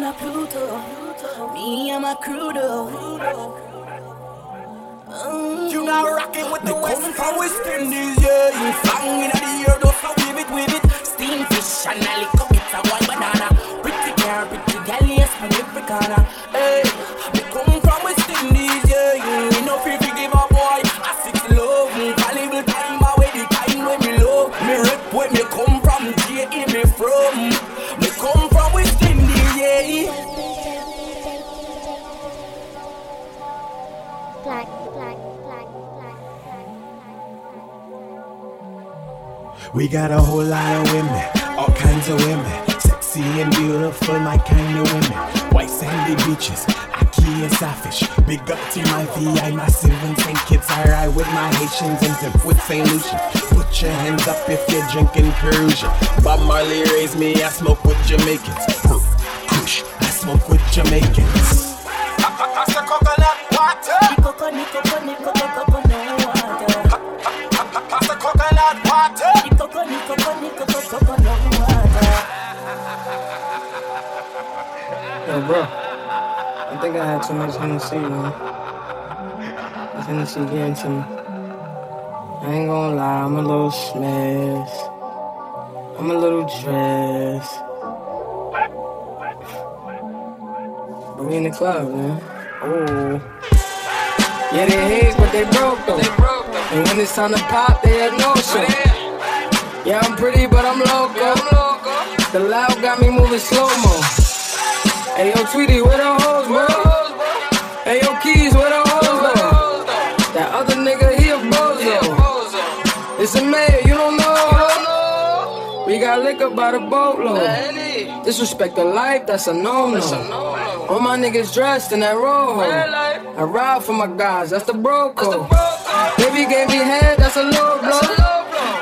than a Pluto. Me and my crew though. You now rocking with the West from West Indies, yeah. You flying in the air, so with it, with it. Steam fish and Got a whole lot of women, all kinds of women. Sexy and beautiful, my kind of women. White sandy beaches, ackee and saltfish. Big up to my VI, my massive and. Kitts. I ride with my Haitians and dip with St. Lucian. Put your hands up if you're drinking Perusian. Bob Marley raised me, I smoke with Jamaicans. Kush, I smoke with Jamaicans. I had too much Hennessy, man. This Hennessy getting to me. I ain't gonna lie, I'm a little smashed. I'm a little dressed. But we in the club, man. Oh. Yeah, they hate, but they broke though. And when it's time to pop, they had no show. Yeah, I'm pretty, but I'm loco. The loud got me moving slow mo. Hey yo, Tweety, where the hoes, bro? Hey yo, Keys, where the hoes, though? That other nigga, he a bozo. It's a man, you don't know. We got liquor by the boatload. Disrespect the life, that's a no-no. All my niggas dressed in that rojo. I ride for my guys, that's the bro code. Baby gave me head, that's a low blow.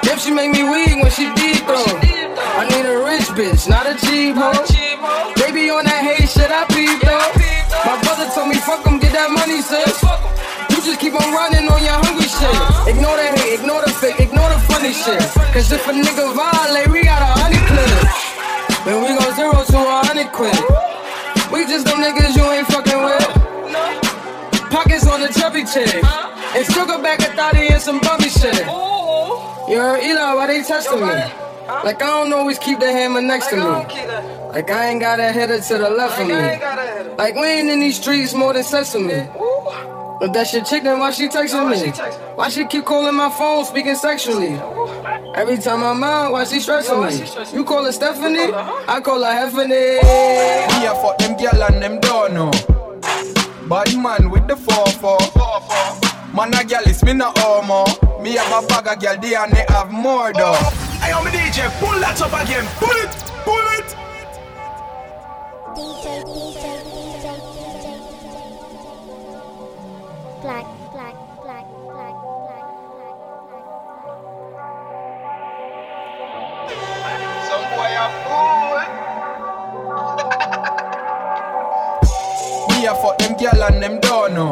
If she make me weak when she deep throw. I need a rich bitch, not a cheap hoe. Baby on that hate shit, I peep though. My brother told me, fuck fuck 'em, get that money, sis. You just keep on running on your hungry shit. Ignore the hate, ignore the fake, ignore the funny shit. Cause if a nigga violate, we got a honey clip. Then we go zero to a hundred quid. We just them niggas you ain't fucking with. Pockets on the chubby chick. And still go back a thotty and some bummy shit. You heard Eli, why they testing me? Like I don't always keep the hammer next to me. Like I ain't got a header to the left of me. Like we ain't in these streets more than sesame. But that shit chick, then why she texting me? Why she keep calling my phone, speaking sexually? Every time I'm out, why she stressing me? You call her Stephanie, I call her Heffany. Me a fuck them girl and them don't know. Bad man with the 4-4. Man a gyal is me no homo. Me have a bag of gyal, they and they have more though. Hey, I'm a DJ, pull that up again. Pull it, pull it. DJ, DJ, DJ, DJ. Black, black, black, black, black, black, black. Some boy a fool. Me a fuck them gyal and them don't know.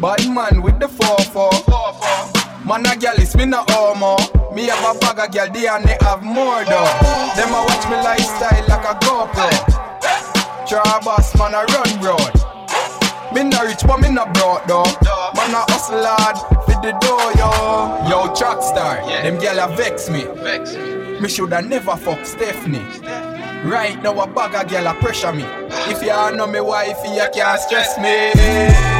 Bad man with the 4-4. Man a gyal is me no homo. Me have a bag of gyal, they and they have more though. Them a watch me lifestyle like a GoPro. Try boss man a run road. Me no rich but me no broke though. Man a hustle hard for the door yo. Yo track star, yeah. them gyal a vex me. Vex Me shoulda never fuck Stephanie. Right now a bag of gyal a pressure me. If you know me wife, you can't stress me.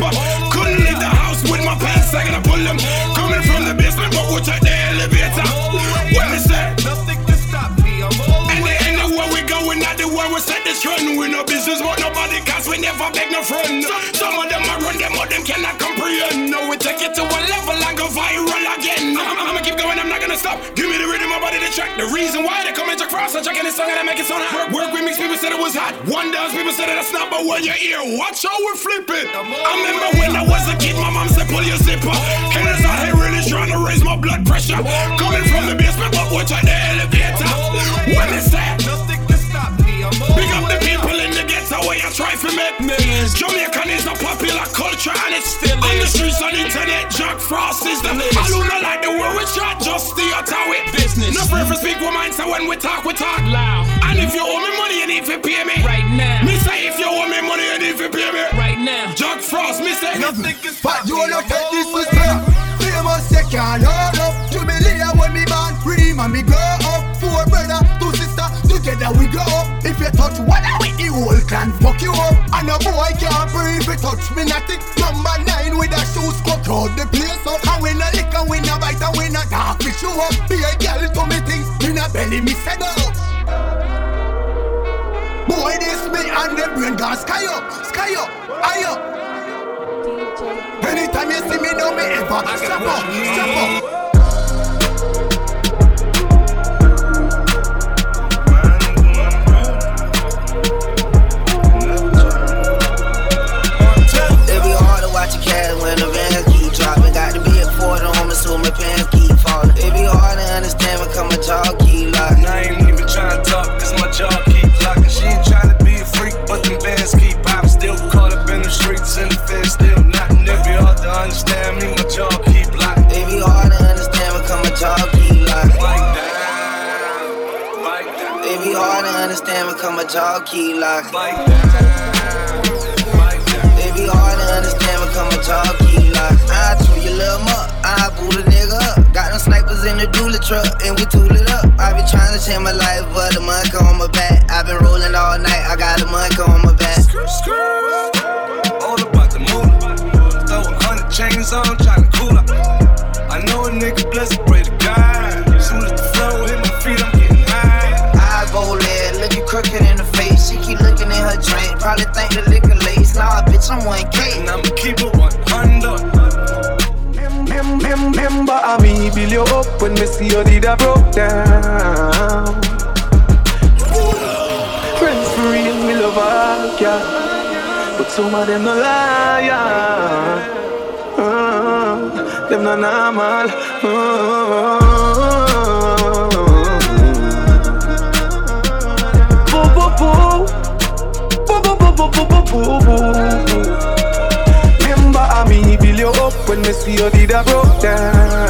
Said pull your zipper. Couldn't leave the house with my pants, I gotta pull them. Coming from the basement, but we'll take the elevator. When they say, any, anywhere we go, we not the one we set this trend. We no business, but nobody cause we never beg no friend. Some of them are run them, but them cannot comprehend. No, we take it to a level and again. I'm, I'm, I'ma keep going, I'm not gonna stop. Give me the rhythm, my body, the track. The reason why they come check frost and checking this song and I make it sound hot. Work, work with mix, people said it was hot. One dance, people said that's not, but when you hear, watch how we flip it. I remember when I was a kid, my mom said pull your zipper. Haters out here really trying to raise my blood pressure. Coming from the basement, but watch out the elevator. When that, Big up the people in the ghetto where you try to make millions. Jamaican is a popular culture and it's still on the streets on the internet. Jack Frost is the latest. I do not like the word we chat, just the utter with business. No prefer speak with woman, so when we talk, we talk loud. And if you owe me money, you need to pay me right now. Me say if you owe me money, you need to pay me right now. Jack Frost, me say nothing is But you wanna take this to step. Famous second, hold up. Jubilee when me born free, man, me grow up. Four brother, two sister, together we grow up. If you touch one with the whole clan, fuck you up. And a boy can't breathe, if you touch me nothing. Number nine with a shoes, cut out the place up. And we no lick and we no bite and we no talk, we show up. Be a girl to me things, in a belly me set up. Boy, this me and the brain gone sky up, sky up, high up. Anytime you see me, know me ever. Stop up, stop up. So pants keep falling. It be hard to understand when come my jaw keep locking. I ain't even tryna talk, cause my jaw keep locking. She ain't tryna be a freak, but them bands keep popping. Still caught up in the streets and the feds still knocking. It be hard to understand me, my jaw keep locking. It be hard to understand when come my jaw keep locking. Like that, like that, It be hard to understand when come my jaw keep locking. like that, snipers in the dually truck and we tool it up. I be trying to change my life, but the monk on my back. I been rolling all night, I got a monk on my back. All about the moon. Throw a hundred chains on, tryna cool up. I know a nigga blessed, pray to God. Soon as the flow hit my feet, I'm getting high. I go red, look you crooked in the face. She keep looking in her drink, probably think the liquor lace. Nah, bitch, I'm 1K. And I'ma keep it Remember me build you up when me see you did a broke down. Friends for real, me love all, yeah. But some of them no liar. Uh, them no normal. Uh. Remember me build you up when me see you did a broke down.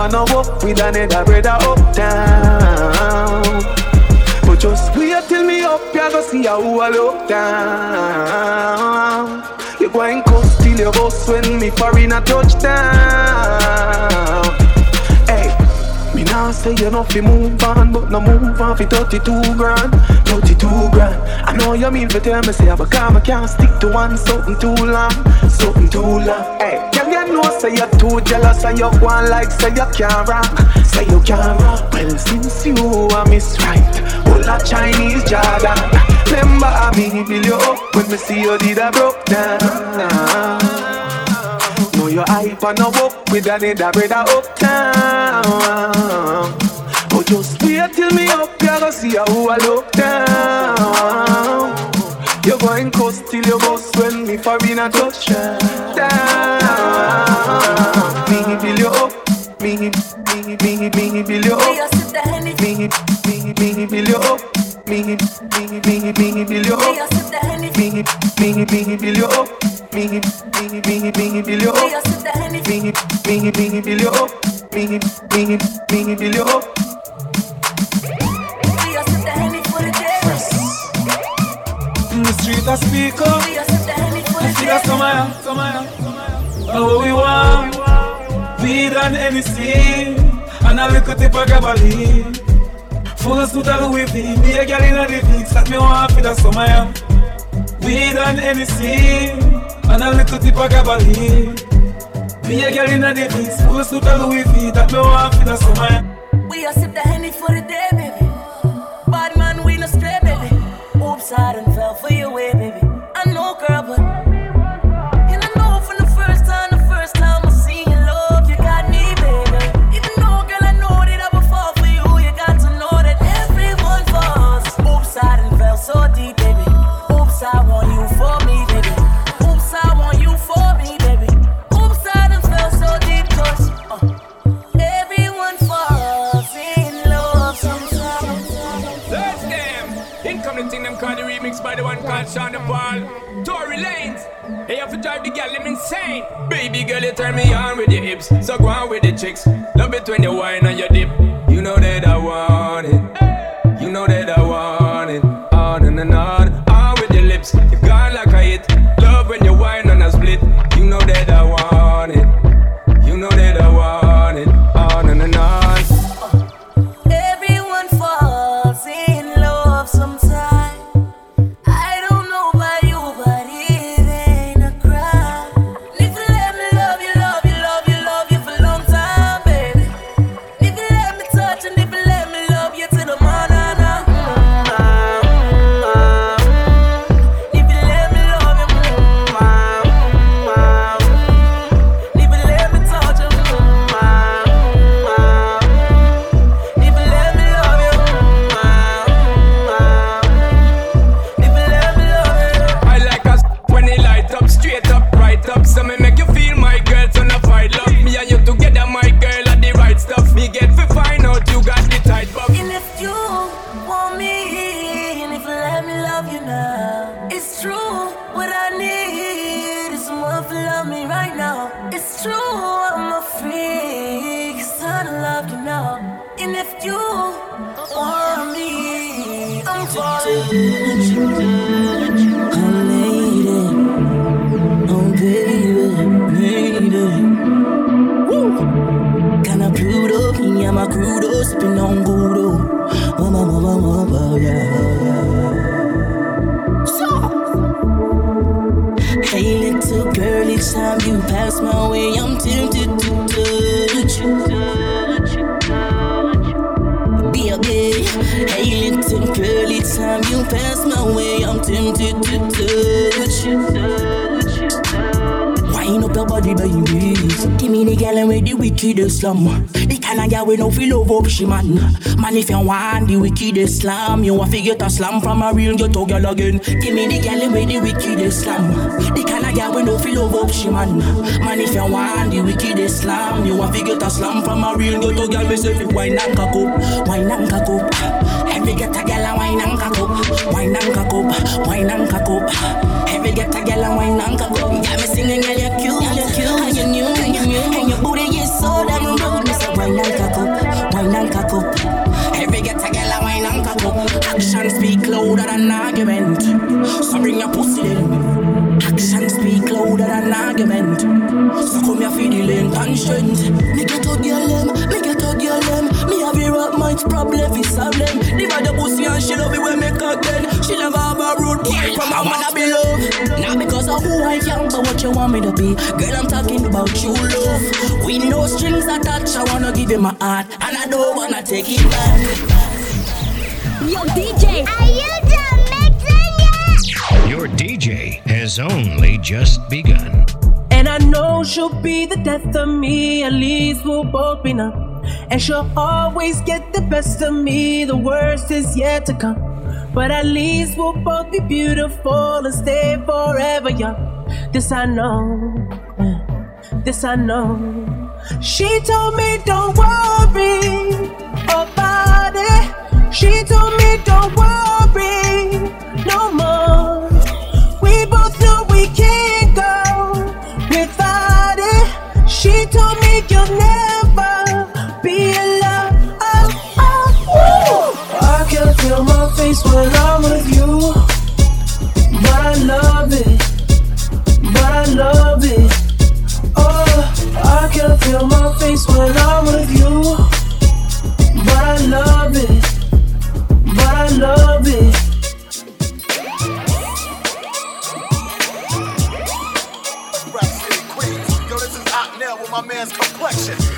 And a up with another brother uptown. But just wait till me up, you go see how I look down. You going coast till your boss when me foreign a touchdown. Hey, me now say you know fi move on, but no move on fi 32 grand, 32 grand. I know you mean for tell me say, but come I can't stick to one something too long, something too long. Hey, know say you're too jealous and you want like say you can't rock, say you can't rock. Well since you are miss right, all that Chinese Jordan. Remember I me build you up when me see you did a broke down. Know your hype and no up with another brother uptown. But just wait till me up, you go see how I look down. You going coast till you bust when me for in a touchdown. Me build you up, me me me me build you up. Me me me build you up. Me me me me build you up. Me me me build you up. Me me me me build you up. Me me me build you up. Me me me build you up. The street I speak up. I see that somewhere, somewhere Oh, what we want Weed and anything. And a little tip of gabaline Full suit of Louis V Be a girl in a the mix That me want for that somewhere Weed and anything. And a little tip of gabaline Be a girl in a the mix Full suit of Louis V That me want for that somewhere We a sip the Henny for the day, I done fell for your way, baby. By the one called Sean Paul. Tory Lanez. Hey, you have to drive the girl, them insane. Baby girl, you turn me on with your hips. So go on with the chicks. Love it when you whine and your dip. You know that I want it. You know that I want it. On and, on. On with your lips. You gone And if you want me, I'm falling. Wickedest slam. The kind of girl we no feel love up she man. Man, if you want the wickedest slam, you want to get a slam from a real ghetto girl again. Give me the girl with the wickedest slam. The kind of girl we no feel love up she man. Man, if you want the wickedest slam, you want to get a slam from a real ghetto girl. Me say, wine and cock up, wine and cock up. Every get a girl a wine and cock up, wine and cock up, wine and cock up. Every get a girl a wine and cock up. Got me singing, girl, you're cute, you're cute, and you're new, so damn good. Me say, wine and cock up, wine and cock up. Every get a girl a wine and cock up. Action speak louder than argument. So bring your pussy in. Action speak louder than argument. So come here for the length and strength. Me get a girl them, me get a girl them. Me have a rock mind problem, we solve them. The pussy and she love it when me cock then. She never have a road boy from I wanna be loved. Not because of who I am, but what you want me to be. Girl, I'm talking about true love. With no strings attached, I wanna give you my heart, and I don't wanna take it back. Yo, DJ, are you done mixing yet? Your DJ has only just begun. And I know she'll be the death of me, at least we'll both be numb. And she'll always get the best of me, the worst is yet to come. But at least we'll both be beautiful and stay forever young. This I know, this I know. She told me don't worry about it. She told me don't worry no more. We both know we can't go without it. She told me you'll never be alone. Oh, oh, oh, I can feel my face when I'm with you,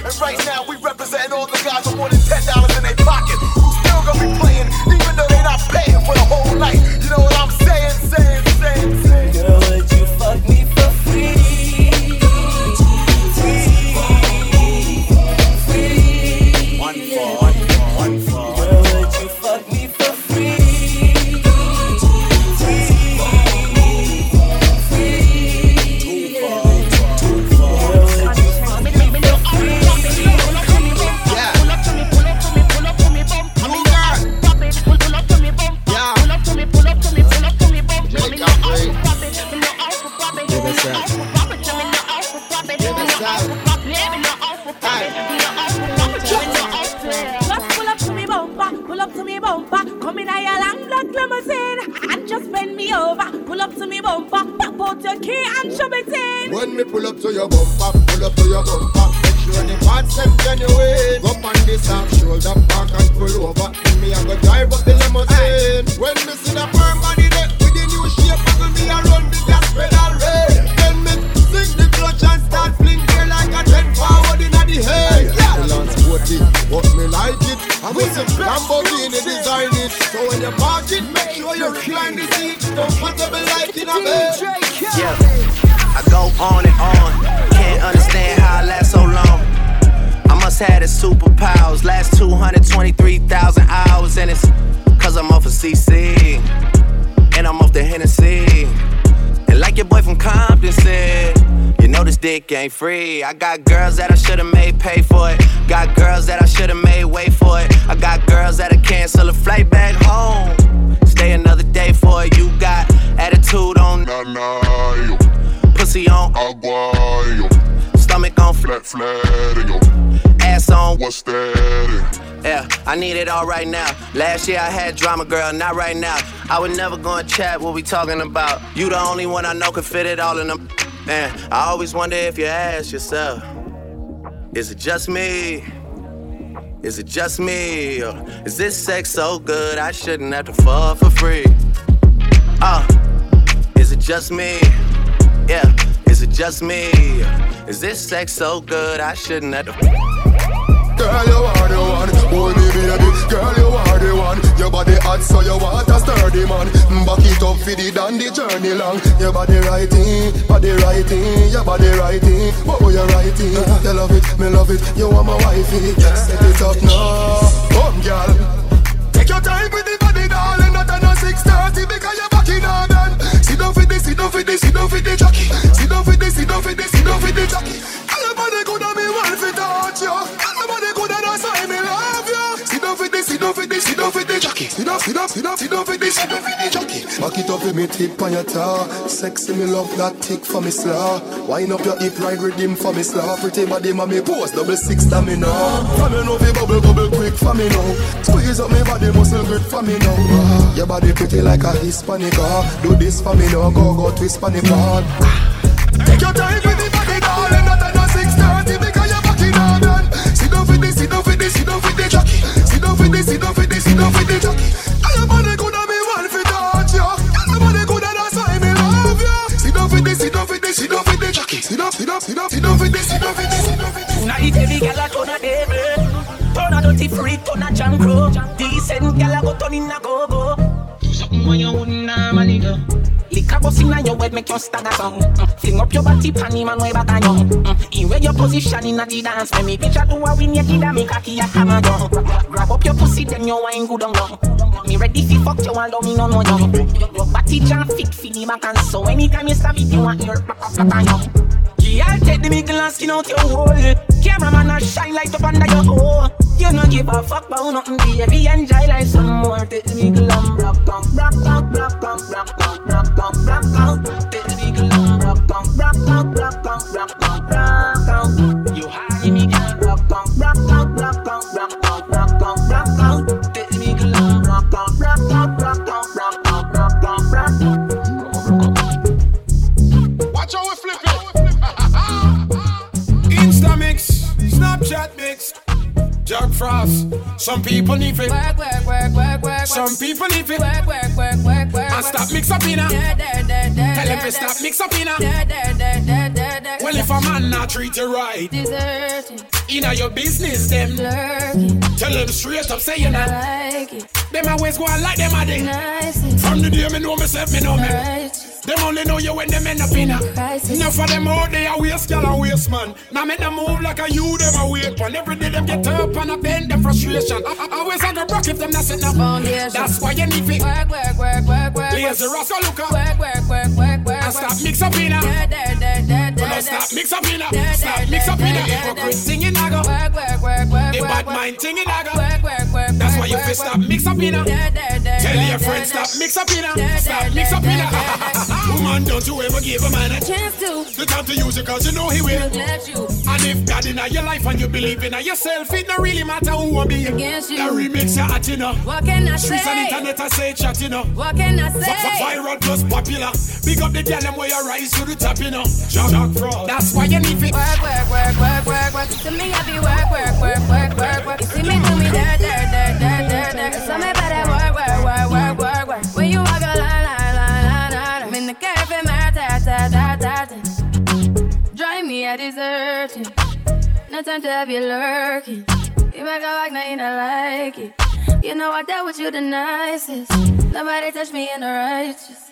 And right now, we representing all the guys with more than $10 dick ain't free. I got girls that I should've made pay for it. Got girls that I should've made wait for it. I got girls that'll cancel a flight back home. Stay another day for it. You got attitude on nah, nah, yo. Pussy on agua, yo. Stomach on flat, flat, yo. Ass on what's that? Yeah, I need it all right now. Last year I had drama, girl, not right now. I would never go and chat what we talking about. You the only one I know could fit it all in them. Man, I always wonder if you ask yourself, is it just me? Is it just me? Or is this sex so good I shouldn't have to fuck for free? Uh, is it just me? Yeah, is it just me? Is this sex so good I shouldn't have to Girl, you are the one. Hold me, baby. Girl, you are the one. Your body hot, so you want a sturdy man. Mm, back it up for the down the journey long. Your body righting, body righting, your body righting. What were you writing? You love it, me love it. You want my wifey. Set it up now, come, girl. Take your time with the body, darling. Not on a six thirty because you're back in on. Sit down for this, sit down for this, sit down for the jockey. Sit down for this, sit down for this, sit down for the jockey. All your body good on me, one fit touch you. All your body good on us, I me love you. Sit down for this, sit down for this, sit down for the jockey. Sit sit down, sit down, down for this, sit down for the jockey. Back it up with me tip on your tar. Sexy me love that tick for me slaw. Wind up your hip, ride rhythm for me slaw. Pretty body, mommy pose double six that me know. From me know fi bubble bubble quick for me now. Squeeze up me body muscle grip for me now. Your body pretty like a Hispanic. ah. Do this for me now, go go twist for the part. Take your time jockey. Sit down, sit down, sit down, sit down for this, sit down for this, sit down for this. Tonight every gal a turn a devil Turn a dirty freak, turn a junk crow Decent gal a go turn in a go-go Something when you wouldn't normally do Liquor go sing on your head, make you stagger song mm. Fling up your body, panty man way back on you mm. In where your position in a the dance When me picture to a win, you kid a make a key a hammer down Grab up your pussy, then you wine good on down Me ready fi fuck you, although me no know you Your body jam fit fi the back and so Anytime you stab it, you want your pop up on you yeah, take the middle and skin out your hole. Cameraman a shine light up under your hole. You no give a fuck about nothing, baby. Enjoy like some more. Take the middle and rock on, rock on, rock on, rock on, rock on, rock on. Take the middle and rock on, rock on, rock on, rock on, rock on. You high, me girl, rock on, rock on, rock on, rock on, rock on, rock on. Take the middle and rock on, rock on, rock on, Snapchat mix, Jack Frost. Some people need it. Work, work, work, work, work. Some people need it. Work, work, work, work, work. And stop mix up inna. Tell him to stop mix up inna. Well, if a man not treat you right, Deserting, inna your business, them. lurking, Tell them straight up, say you not. like it, Them always go on like them a nice From the day me know myself, me know me. right. Them only know you when them end up in a. Enough of them out there waste gal and waste man Now make them move like a you them a wait on Every day them get up and a bend them frustration I, I always on the rock if them not set up. That's why you need it Work, work, work, work, work. Lazy Roscoe look up Work, work, work, work, work. And stop mix up in a Da, da, da, da, da, Well, da. stop mix up in a Stop mix up in a Hypocrite singing a go The bad mind singing a go That's why you fi stop mix up in a Da, da, da, Tell your friends stop mix up in a Stop mix up in da, a da, da. woman, don't you ever give a man a chance to. The time to use it cause you know he will. And if God in your life and you believe in yourself, it don't really matter who will be Against you. The remix you hot, you know. What can I Streets and internet I say chat, you know. What can I say? Viral plus popular. Big up the girl them where you rise to the top, you know. Jack, Jack Frost. That's why you need it. Work, work, work, work, work, work. To me, I be work, work, work, work, work, work. You see me do me dirt, dirt, dirt, dirt, dirt, dirt. So me better work, work, work, work, work, work. When you walk a line, line, line, line, line. I'm in the cafe, my ta, ta, ta, ta, ta. Drive me a dessert. No time to have you lurking. You make a like, now you don't like it. You know I dealt with you the nicest. Nobody touched me in the righteous.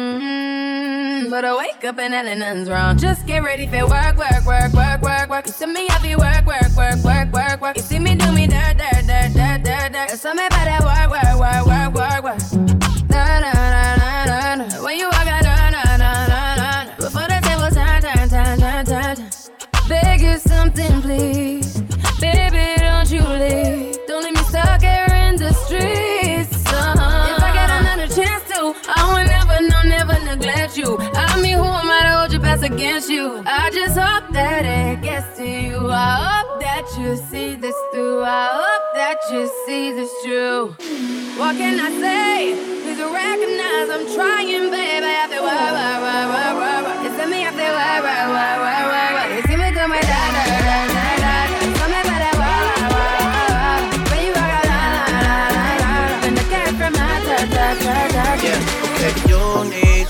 But I wake up and hell nothing's wrong. Just get ready for work, work, work, work, work, work. You see me, I be work, work, work, work, work, work. You see me do me dirt, dirt, dirt, dirt, dirt, dirt. So me better work, work, work, work, work, work. Na na na na na na. When you walk out, na na na na na. Before the table turn, turn, turn, turn, turn, turn. Beg you something, please. I mean, who am I to hold your best against you? I just hope that it gets to you. I hope that you see this through. I hope that you see this true. What can I say? Please recognize I'm trying, baby. I feel wah, wah, wah, wah, wah, wah. It's me, I feel wah, wah, wah, wah, wah, wah. You see me do my da,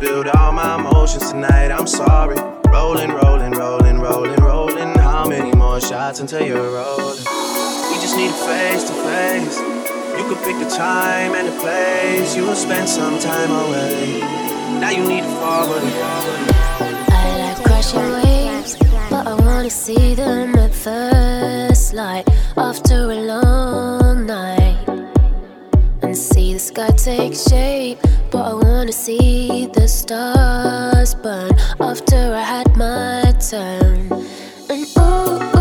Spilled all my emotions tonight, I'm sorry. Rolling, rolling, rolling, rolling, rolling. How many more shots until you're rolling? We just need a face to face. You could pick the time and the place. You will spend some time away. Now you need to forward. I like crashing waves, but I wanna see them at first light after a long. And see the sky take shape, but I wanna see the stars burn after I had my turn. And ooh,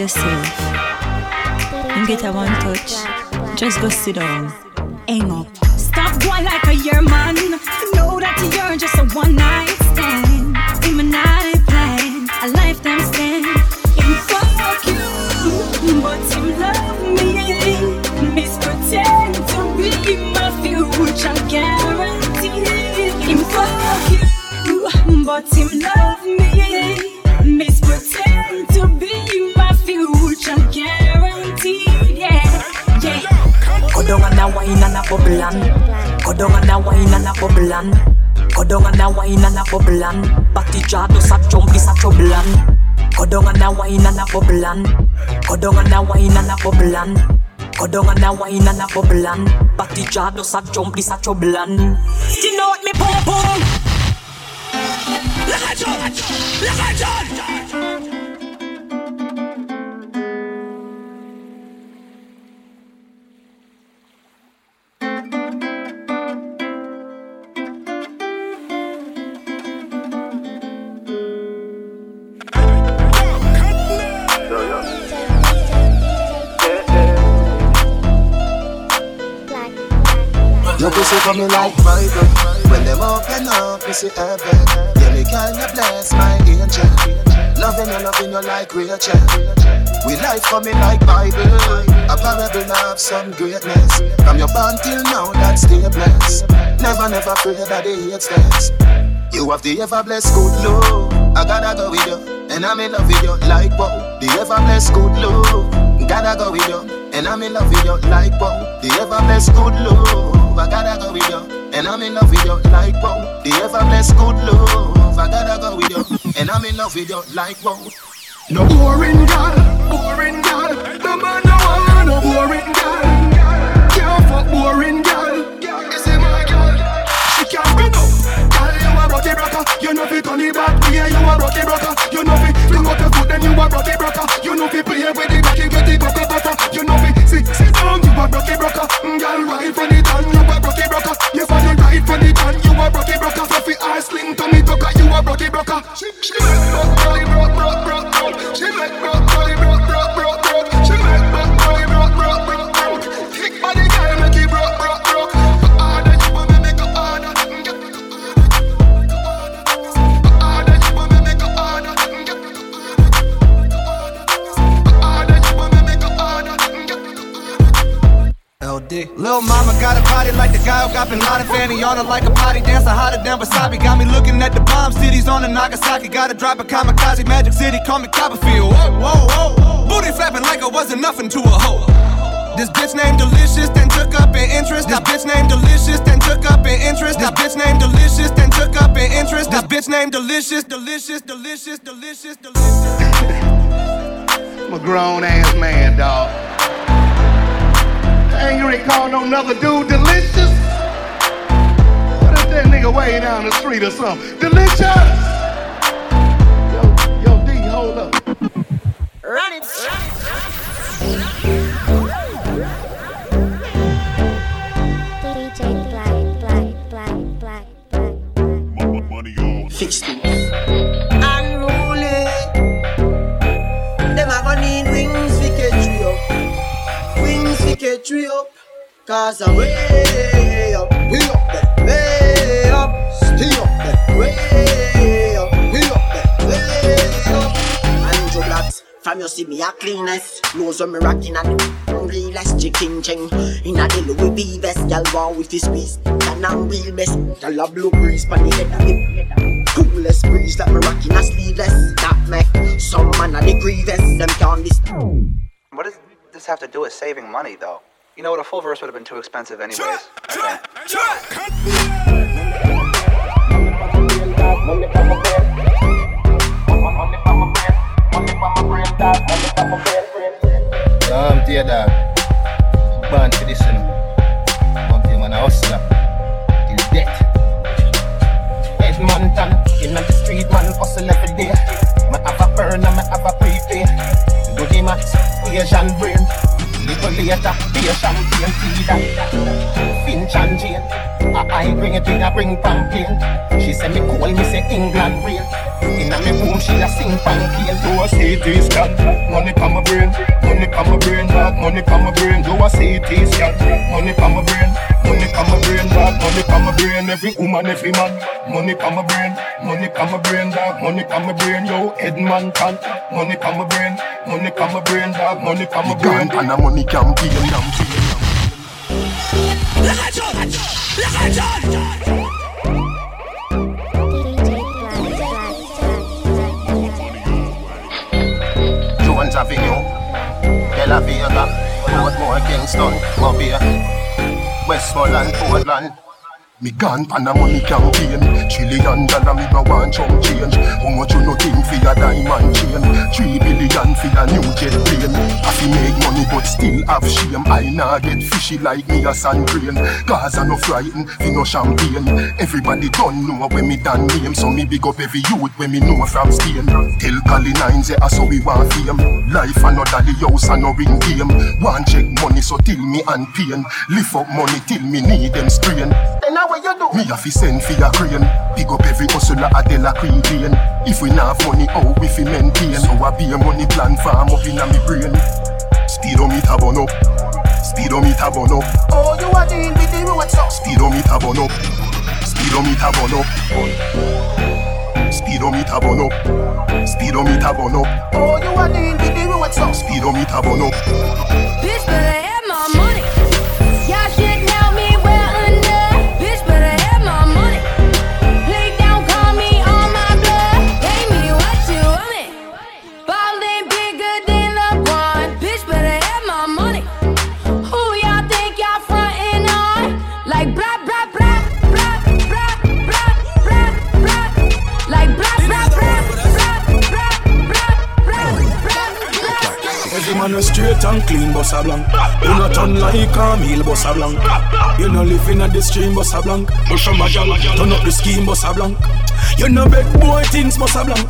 yourself. And get a one touch. Just go sit down. Hang up. Stop going like a year man. Know that you're just a one night stand. In my night plan, a lifetime stand. And fuck you, but you love me. Miss pretend to be my future guarantee. And fuck you, but you love and a wine and a bubble and Go down and a wine and a bubble and Go down and a wine and a bubble and Batty jaw does a jump is a trouble and Go down and a wine and a bubble and Go down and a wine and a bubble and Go down and a wine and a bubble and Batty jaw does a jump is a trouble and You know what me pum pum Look at John Look at John coming like Bible When them open up, you see heaven. Yeah, me kinda bless my angel? Loving you, loving you like Rachel. We life coming like Bible. A parable of some greatness. From your born till now, that's stay blessed Never, never pray that they hate steps You have the ever blessed good love I gotta go with you And I'm in love with you like wow. The ever blessed good love Gotta go with you And I'm in love with you like wow. The ever blessed good love I gotta go with you And I'm in love with you like wow The ever blessed good love I gotta go with you And I'm in love with you like wow No boring girl, boring girl. No man no want no boring girl. Can't fuck boring girl broker You know fi turn it back. Yeah you a rocky broker You know fi fling out your foot Then you a rocky broker You know fi play with the rocky With the broker butter You know fi sit sit down You a rocky broker mm, Girl right from the tan You a rocky broker You for the right from the tan You a rocky broker So fi ass sling tummy tucker You a rocky broker She she broke broke broke broke broke broke She make broke broke broke D. Lil' mama got a body like the guy who got Bin Laden fanny on her like a potty dancer hotter than wasabi. Got me looking at the bomb cities on the Nagasaki. Gotta drop a kamikaze, Magic City, call me Copperfield. Whoa, whoa, whoa. Booty flapping like I wasn't nothing to a hoe. This bitch named Delicious, then took up an interest. This bitch named Delicious, then took up an interest. This bitch named Delicious, then took up an interest. This bitch named Delicious, Delicious, Delicious, Delicious, Delicious. I'm a grown ass man, dog angry Call no another dude delicious? What if that nigga way down the street or something? Delicious! Yo, yo, D, hold up. Run it. DJ Black, Black, Black, Black, Black. Money on. 60. Catch we up. Cause I'm way up. We up there. Way up. Stay up there. Way up. We up there. Way up. Andrew Blacks. From you see me a cleanest Nose when me rocking and realest chicken ching In a the Louis V vest Y'all want with his squeeze And I'm real best Y'all a blue breeze Pan the head of it Coolest breeze Like me rocking a sleeveless That make Some man a the grievous Them can't be What does this have to do with saving money, though? You know what? A full verse would have been too expensive, anyways. Okay. Um, dear dog. Born for this, you know. One thing man, a hustler. Till death. Edmonton, in the street, man, hustle every day. Me have a burn and me have a prepay. Do the maths, Asian brain. 不列当，列上天梯，让让，进山间。I, I bring it in, I bring pampain. She say me call me say England real. Inna me room, she a sing pancake. Do a CT scan, money pa my brain, money pa my brain, dog, money pa my brain. Do a CT scan, money pa my brain, money pa my brain, dog, money pa my brain. Every woman, every man, money pa my brain, money pa my brain, dog, money pa my brain. Yo, Edmonton, money pa my brain, money pa my brain, dog, money pa my brain. And a money campaign, campaign. Jones Avenue, De La Vega, Portmore, Kingston, Mobile, Westmoreland, Portland. Me gone pan a money campaign. Trillion dollar me no want chunk change. How much you no think for a diamond chain? Three billion for a new jet plane. I fi make money but still have shame. I nah get fishy like me a sand grain. Cause I no frighten fi no champagne. Everybody don't know when me done name. So me big up every youth when me know from Spain. Tell Cali nine say ah, so we want fame. Life another the house and no ring game. Want check money so till me and pain. Lift up money till me need them strain. Then now what you do? me have to send for your crane. Pick up every hustler at De La Cream Lane. If we not have money, how we fi maintain? So I be a money plan farm up in a me brain. Speedometer burn up. Speedometer burn up. Oh, you are dealing with the road so. Speedometer burn up. Speedometer burn up. Speedometer burn up. Speedometer burn up. Oh, you are dealing with the road so. Speedometer burn up. Bitch man a straight and clean, boss a blank. You not turn like a meal, boss a blank. You no living at the stream, boss a blank. Push my gal, turn up the scheme, boss a blank. You no beg boy things, boss a blank.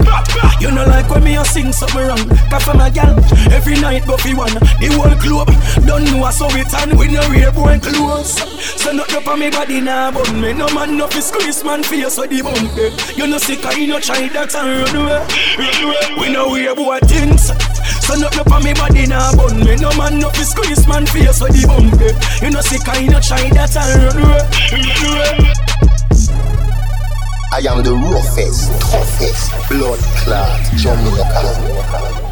You no like when me a sing something wrong. Cause for my gal, every night go fi one. The whole club don't know a so it and with no real boy clothes. So not up on me body now, but me no man no fi squeeze man face so the bump. You no sick I no try that and. Run away. We no wear boy things. So not up on me body now, but me no man no fi squeeze man face so the bump eh. You no sick and you no try that and run away. I am the roughest, toughest, blood clot Jamaican.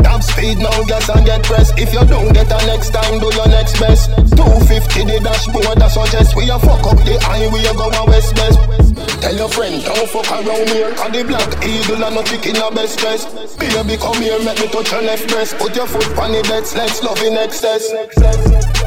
Dubstep speed now, gas and get pressed. If you don't get a next time, do your next best. 250 the dashboard, I suggest. We a fuck up the highway, go a west best. Tell your friend, don't fuck around here. Cause the black eagle and no chicken a best dress. Baby, come here, make me touch your left breast. Put your foot on the bed, let's love in excess.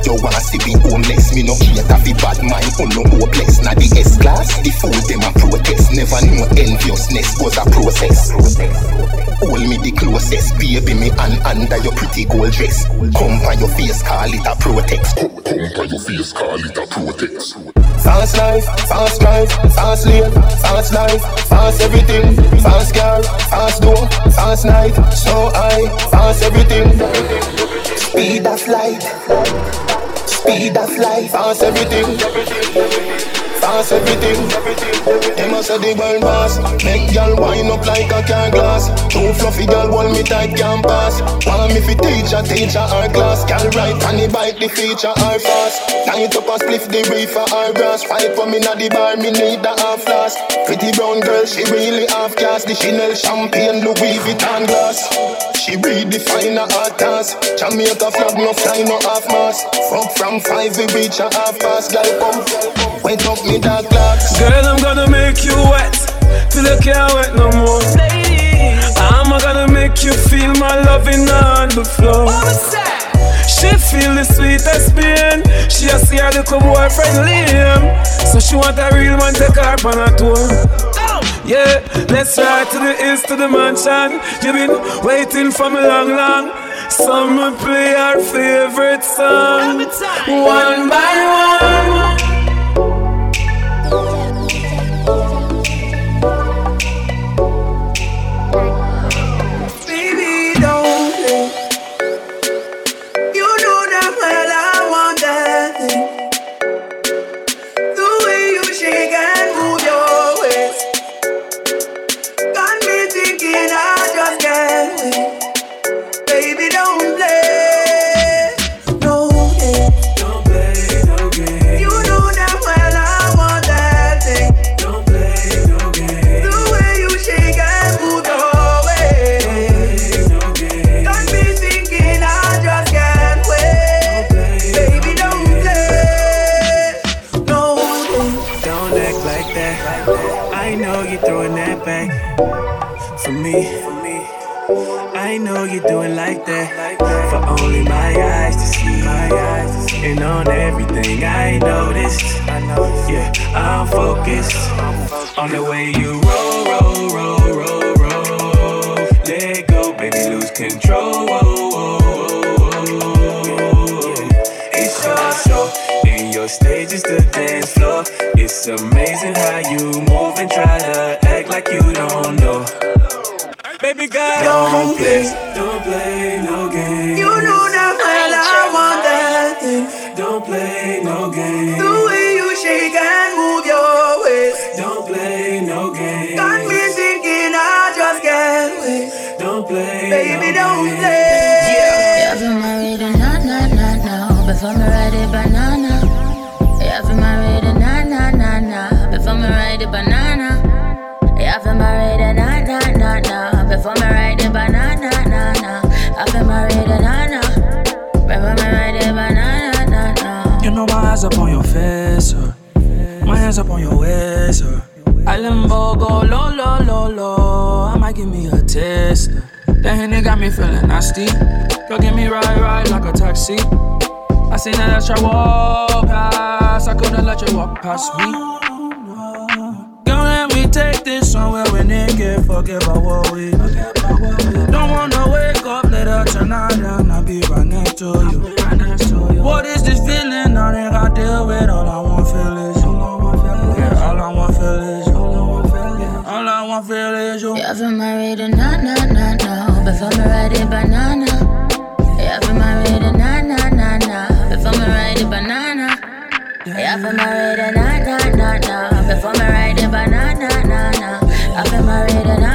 You wanna see me homeless, me no cater fi bad mind, oh no hopeless. Now the S class, the fool them a protest. Never know enviousness was a process. Hold me the closest, baby me and under your pretty gold dress. Come by your face, call it a protex. Come, come by your face, call it a protex. Fast life, fast drive, fast lane, fast life, fast everything, fast girl, fast door, fast night, so high, fast everything. Speed of light, speed of light, fast everything fast everything. Them a say the world boss. Make girl wind up like a car glass. Too fluffy girl hold me tight can't pass. Want me fi teach a teacher her class. Girl right on the bike the feature her fast. Light up a spliff the reefer her grass. Fight for me na the bar me need the half flask. Pretty brown girl she really half class. The Chanel champagne Louis Vuitton glass. She redefine her art task. Jamaica flag no fly no half mass. Fuck from five we reach a half past. Girl come wait up me dark clocks. Girl, I'm gonna make you wet till you can't wet no more. I'm gonna make you feel my loving on the floor. She feel the sweetest pain. She a see her little boyfriend Liam, so she want a real man take her on a tour. Yeah, let's ride to the east to the mansion. You've been waiting for me long, long. Summer play our favorite song, one by one. On everything I ain't noticed. Yeah, I'm focused on the way you roll, roll, roll, roll, roll. Let go, baby, lose control. It's your show, and your stage is the dance floor. It's amazing how you move and try to act like you don't know. Baby girl, don't play, don't play no game. You know that well I want that thing. Don't play no game. The way you shake and move your waist. Don't play no game. Got me thinking I just can't wait. Don't play, Baby, no don't game. play. You know my eyes up on your face, uh. my hands up on your waist. Uh. I limbo go low, low, low, low. I might give me a taste. uh. That Henny got me feeling nasty. Girl, give me ride, ride like a taxi. I seen that extra walk past. I couldn't let you walk past me. Girl, let me take this somewhere they get forget about what we. Don't wanna wake tonight and I be right next to you. What is this feeling? I think I deal with all I want feel is you. Yeah, all I want feel is you. All I want feel is you. You have been married and na na na na before me ride a banana. You have been married and na na na na before me ride a banana. You have been married and na na na na before me ride a banana na na. I've been married and na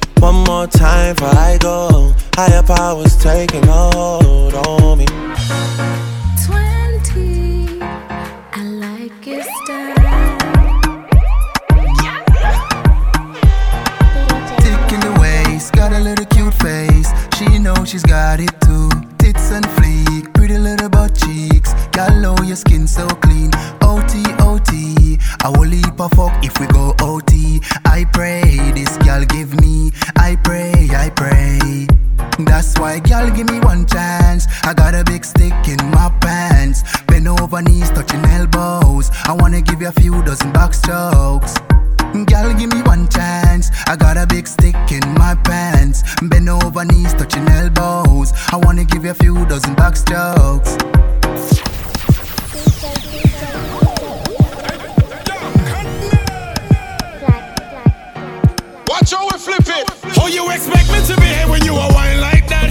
One more time before I go. Higher powers taking a hold on me. 20, I like your style. Thick in the waist, got a little cute face. She knows she's got it too. Tits and fleek, pretty little butt cheeks. Gal, know your skin so clean. OT, OT. I will leap a fuck if we go OT. I pray this gal give me. I pray, I pray. That's why, gal, give me one chance. I got a big stick in my pants. Bend over knees, touching elbows. I wanna give you a few dozen box strokes. Girl, give me one chance. I got a big stick in my pants. Bend over knees, touching elbows. I wanna give you a few dozen back strokes. Watch how we flip it. How you expect me to behave when you are wine like that?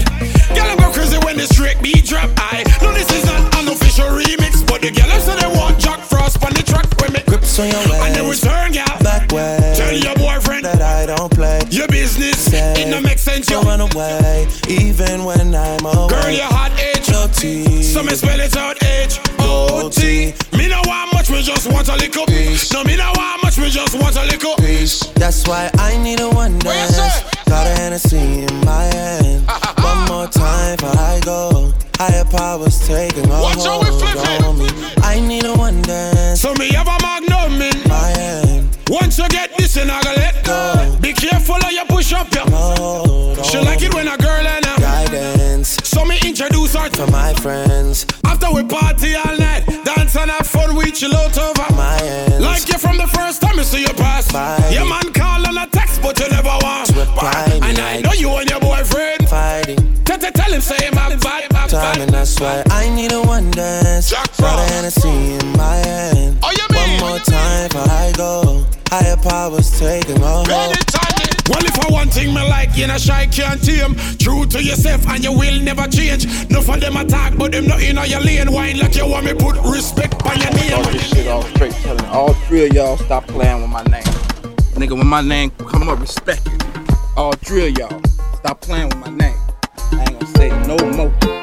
Girl, I go crazy when the straight beat drop. I know this is not an official remix, but the girl say they want Jack Frost on the track with me. Grips on your waist. And the return, girl. Back way. Tell your boyfriend that I don't play. Your business. Say, It no make sense, yo. Don't run away, even when I'm away. Girl, your hot H. OT. So me spell it out H O T. Me no want much, me just want a little. No, me no want much, me just want a little. Peace. That's why I need a one dance. Got a Hennessy in my hand. One more time before I go. Higher powers taking a Watch how we flip it. hold on me. I need a one dance. So me have a magnum in my hand. Once you get this, and I gotta let go. Be careful how you push up, yo. She like it when a girl and a guidance. So me introduce her to my friends. Have fun, we chill out over my ends. Like you from the first time you see you pass. Bye. Your man call on a text, but you never want. And bad. that's why I need a one dance. Got a Hennessy in my hand. Oh, you One mean? more time before I go. Higher powers taking a hold. Well, if I one thing me like, you know, shy can't tame. True to yourself, and you will never change. Enough of them attack, but them not in your lane. Wine like you want me put respect by your name. Talk this shit off straight, telling all three of y'all stop playing with my name. Nigga, when my name come up, respect it. All three of y'all stop playing with my name. I ain't gonna say no more.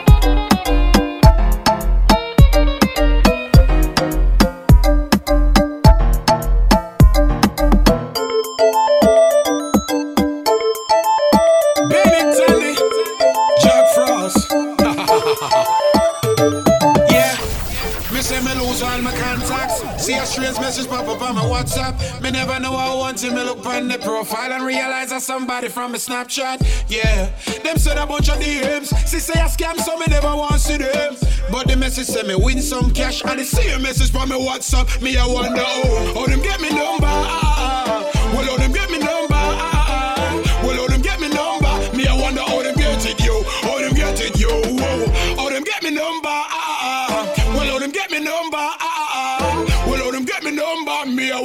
See a strange message pop up on my WhatsApp. Me never know I until me look on the profile and realize that somebody from a Snapchat. Yeah, them said a bunch of DMs. See say I scam, so me never want see them. But the message say me win some cash and the same message from my WhatsApp. Me I wonder oh, how them get me number. Well, how them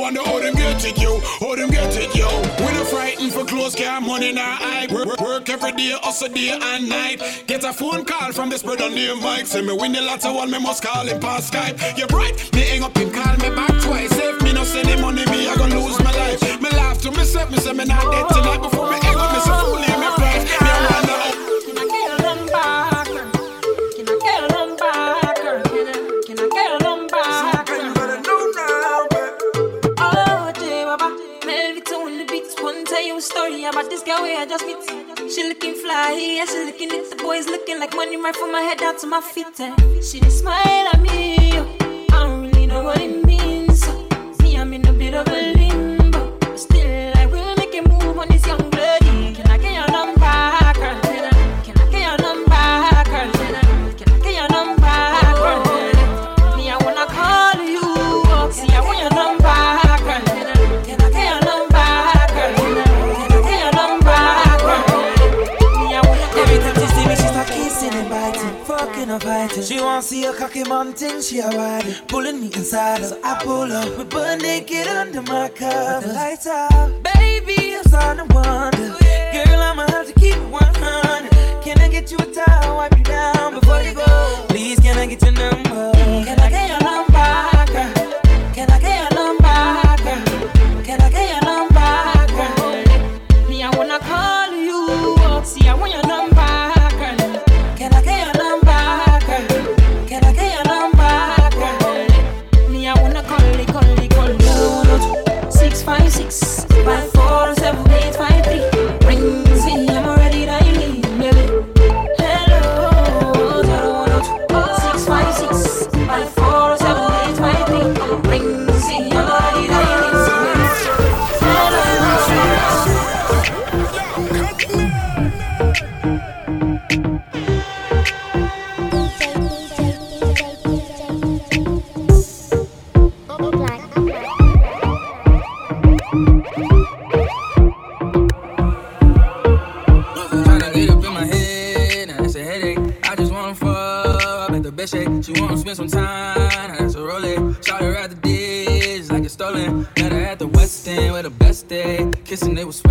wonder how them get it, yo. How them get it, yo. We no frightened for close, car money our eye. Work, work, every day, also day and night. Get a phone call from this brother named Mike. Say me win the lotto one, me must call him past Skype. You bright, me hang up and call me back twice. If me no send him money, me I gonna lose my life. Me laugh to myself, me say me not dead tonight. Before me hang up, me say fool me price. Me I how your way, I just meet. She looking fly, yeah, she looking at the boys looking like money right from my head down to my feet. eh. She just smile at me, oh. I don't really know what it means. so Me, I'm in a bit of a and fighting. She wanna see a cocky mountain, she a riding, pulling me inside. So I pull up, we butt naked under my cover. The lights out, baby, I'm starting to wonder. Girl, I'ma have to keep it 100. Can I get you a towel, wipe you down before you go? Please, can I get your number? Can I get your number, girl? Can I get your number, She wanna spend some time, now that's a rolling. Shot her at the dish like it's stolen. Met her at the West End with the best day. Kissing, they was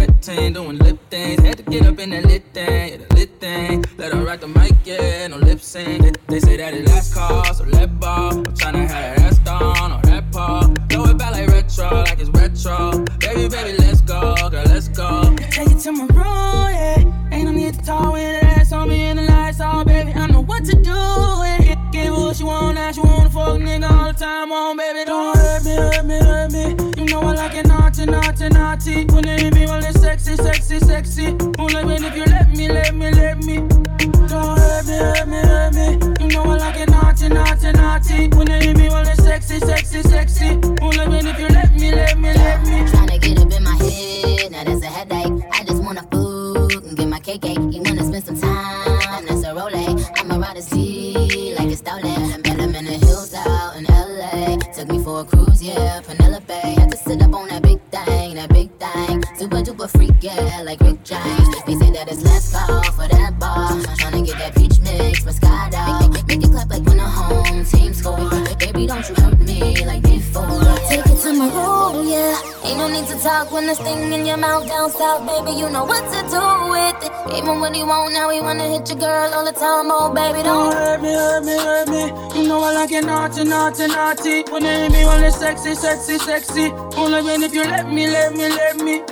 naughty, naughty, naughty. When they hit me, well it's sexy, sexy, sexy. Only when if you let me, let me, let me.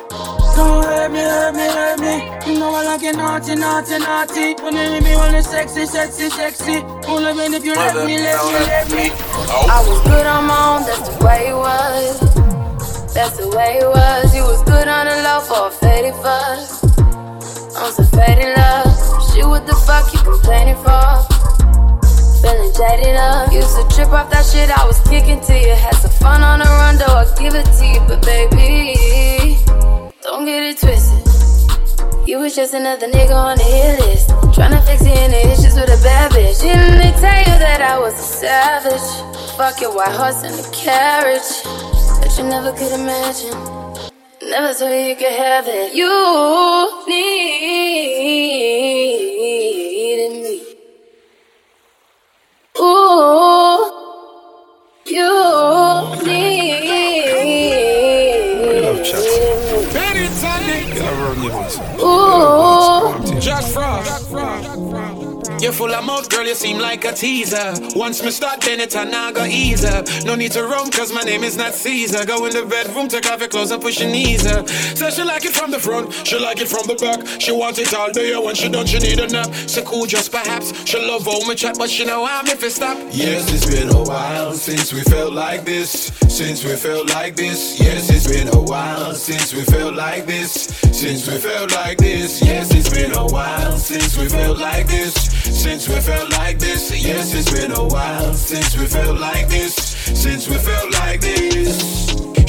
Don't hurt me, hurt me, hurt me. You know I like it naughty, naughty, naughty. When they hit me, well it's sexy, sexy, sexy. Only when if you let me, let me, let me. I was good on my own, that's the way it was. That's the way it was. You was good on the low for a faded fuss. On some faded love. Shit, what the fuck you complaining for? Jaded up. Used to trip off that shit I was kicking to you. Had some fun on the run, though I give it to you. But baby, don't get it twisted. You was just another nigga on the hit list. Tryna fix any issues with a bad bitch. Didn't they tell you that I was a savage? Fuck your white horse and the carriage. That you never could imagine. Never thought you could have it. You needed you seem like a teaser. Once me start, then it and I ease up. No need to run, cause my name is not Caesar. Go in the bedroom, take off your clothes and push your knees up. Say she like it from the front, she like it from the back. She wants it all day, when she done, she need a nap. So cool, just perhaps. She love all me chat, but she know I'm if it stop. Yes, it's been a while since we felt like this. Since we felt like this. Yes, it's been a while since we felt like this. Since we felt like this. Yes, it's been a while since we felt like this. Since we felt like this. Yes, it's been a while since we felt like this. Since we felt like this.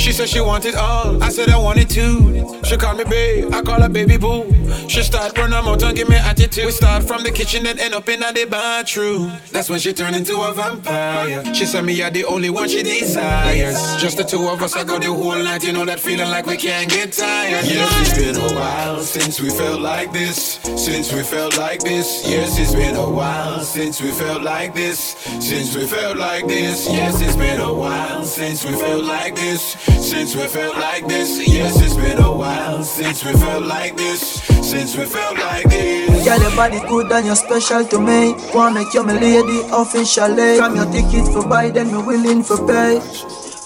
She said she wanted all. I said I wanted two. She called me babe. I call her baby boo. She start run her mouth and give me attitude. We start from the kitchen and end up in the bathroom. That's when she turned into a vampire. She said me are the only one she desires. Just the two of us. I go the whole night. You know that feeling like we can't get tired. Yes, it's been a while since we felt like this. Since we felt like this. Yes, it's been a while since we felt like this. Since we felt like this. Yes, it's been a while since we felt like this. Since we felt like this, yes, it's been a while since we felt like this. Since we felt like this. Girl, your body good and you're special to me. Wanna make you my lady officially. From your ticket for buy, then me willing for pay.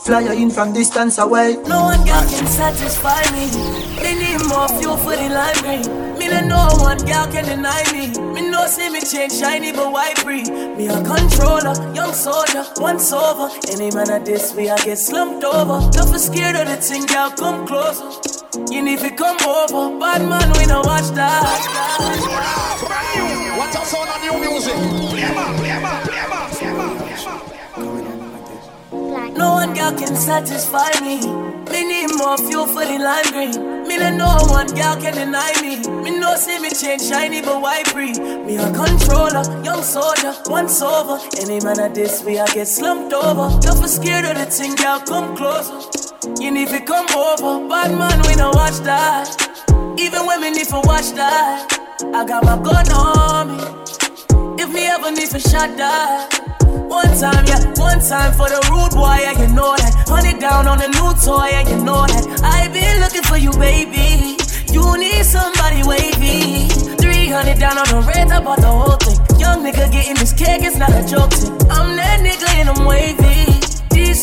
Fly you in from distance away. No one girl can satisfy me. Me need more fuel for the lime Me no one girl can deny me. Me no see me change shiny but white free. Me a controller, young soldier, once over. Any man at this way I get slumped over. Don't be scared of the thing, girl, come closer. You need to come over, bad man, we no watch that. What's up, sound of new music? Play play play play. No one girl can satisfy me. Me need more fuel for the lime green. Me let no one girl can deny me. Me no see me change shiny but white free. Me a controller, young soldier, once over. Any man at this way I get slumped over. Don't be scared of the thing, girl, come closer. You need to come over, bad man, we no watch that. Even women need to watch that, I got my gun on me. If me ever need to shot that. One time, yeah, one time for the rude boy, yeah, you know that. Honey down on the new toy, yeah, you know that. I been looking for you, baby. You need somebody wavy. 300 down on the red, I bought the whole thing. Young nigga getting this cake, it's not a joke thing. I'm that nigga and I'm wavy.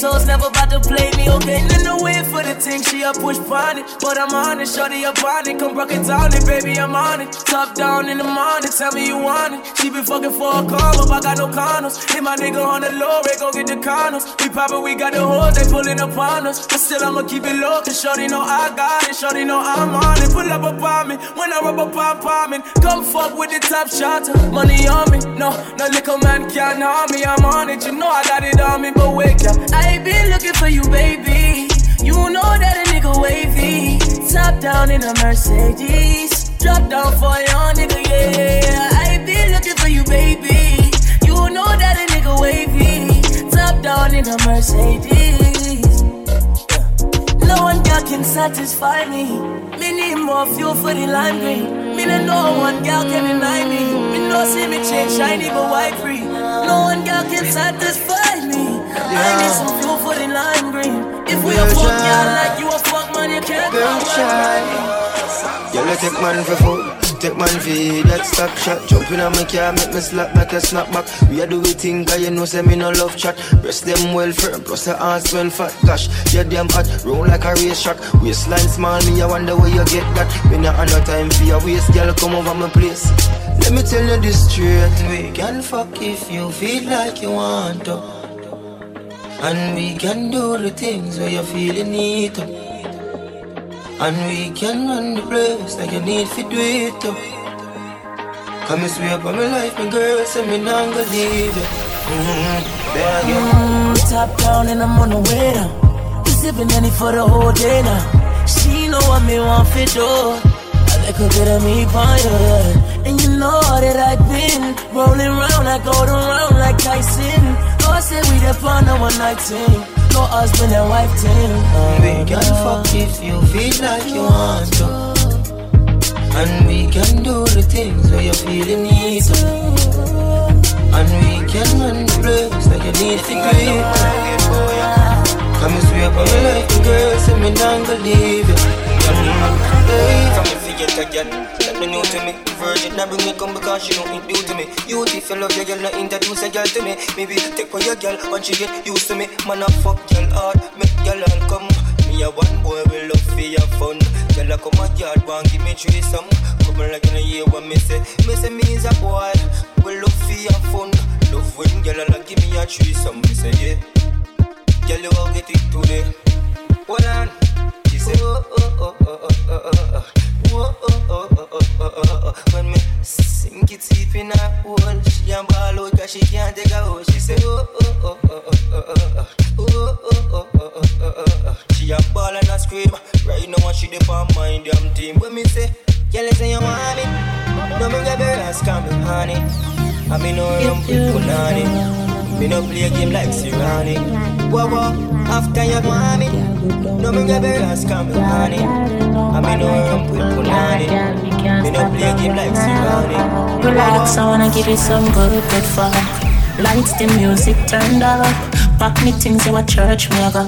Hoes never about to play me, okay? In the way for the thing, she a push on it. But I'm on it, shorty up on it. Come rock it down it, baby, I'm on it. Top down in the morning, tell me you want it. She been fucking for a come up, I got no condoms. Hit my nigga on the low, they go get the condoms. We poppin', we got the hoes, they pulling up on us. But still, I'ma keep it low, cause shorty know I got it. Shorty know I'm on it. Pull up upon me, when I rub up on palming. Come fuck with the top shot, money on me. No, no little man can't harm me, I'm on it. You know I got it on me, but wake up. Been looking for you, baby. You know that a nigga wavy. Top down in a Mercedes. Drop down for your nigga, yeah. I been looking for you, baby. You know that a nigga wavy. Top down in a Mercedes. No one girl can satisfy me. Me need more fuel for the lime green. Me no one girl can deny me. Me no see me change shiny but white free. No one girl can satisfy me. I need some fuel for the lime green. If we a fuck girl like you a fuck man, you can't come shine. Girl, you take man for food. Take man for that stop shot. Jump in on my car, make me slap like a snapback. We a do we thing, cause you know say me no love chat. Breast them well firm, plus the ass well fat. Gosh, you damn hot, roll like a race track. Waistline small, me I wonder where you get that. Me not have no time for your waist, girl, come over my place. Let me tell you this straight, we can fuck if you feel like you want to. And we can do the things where you feel you need to. And we can run the place like you need to do it. Come and swear up on my life, my girl, say me not gonna leave. Mm-hmm. You Mm, top down and I'm on the way now. We sipping any for the whole day now. She know what me want for do. A little bit of me fire. And you know that I've been rolling round, I go around like Tyson. God said we the on a one night thing. No husband and wife thing. We can fuck if you feel like you want to. And we can do the things where you feel you need to. And we can run the place like you need to it. Come and sweep on my life, girl, say me gonna leave you. Come and see get a Me new to me. Virgin, now bring me come because she don't new to me. You if you love your girl, not introduce a girl to me. Maybe take for your girl when she get used to me. Man, I fuck girl hard, make girl and come. Me a one boy, we love for your fun. Girl, I come a yard, one give me three some. Come like in a year when me say. Me say me is a boy, we love for your fun. Love when girl, I give me a three some. Me say yeah. Girl, you all get it today. Hold on. She say, oh, oh, oh, oh, oh, oh, oh, oh. Oh, oh, oh, oh, oh, oh, oh. When me sink it deep in her hole, she a ball she can't take a hold. She say, oh, oh, oh, oh, oh, oh, oh, oh, oh, oh, oh, oh, oh, oh, oh. She a ball and a scream. Right now, she dey on damn team. When me say, girl, say you want me, me grab your ass, come me honey. I me no run with punani. Me no play a game like Sirani. Whoa, whoa, after you want me, no me your ass, come me honey. I me no run with punani. Me no play a game like Sirani. Relax, I wanna give you some good good fun. Lights, the music turned up. Pack me things, you a church, me a go.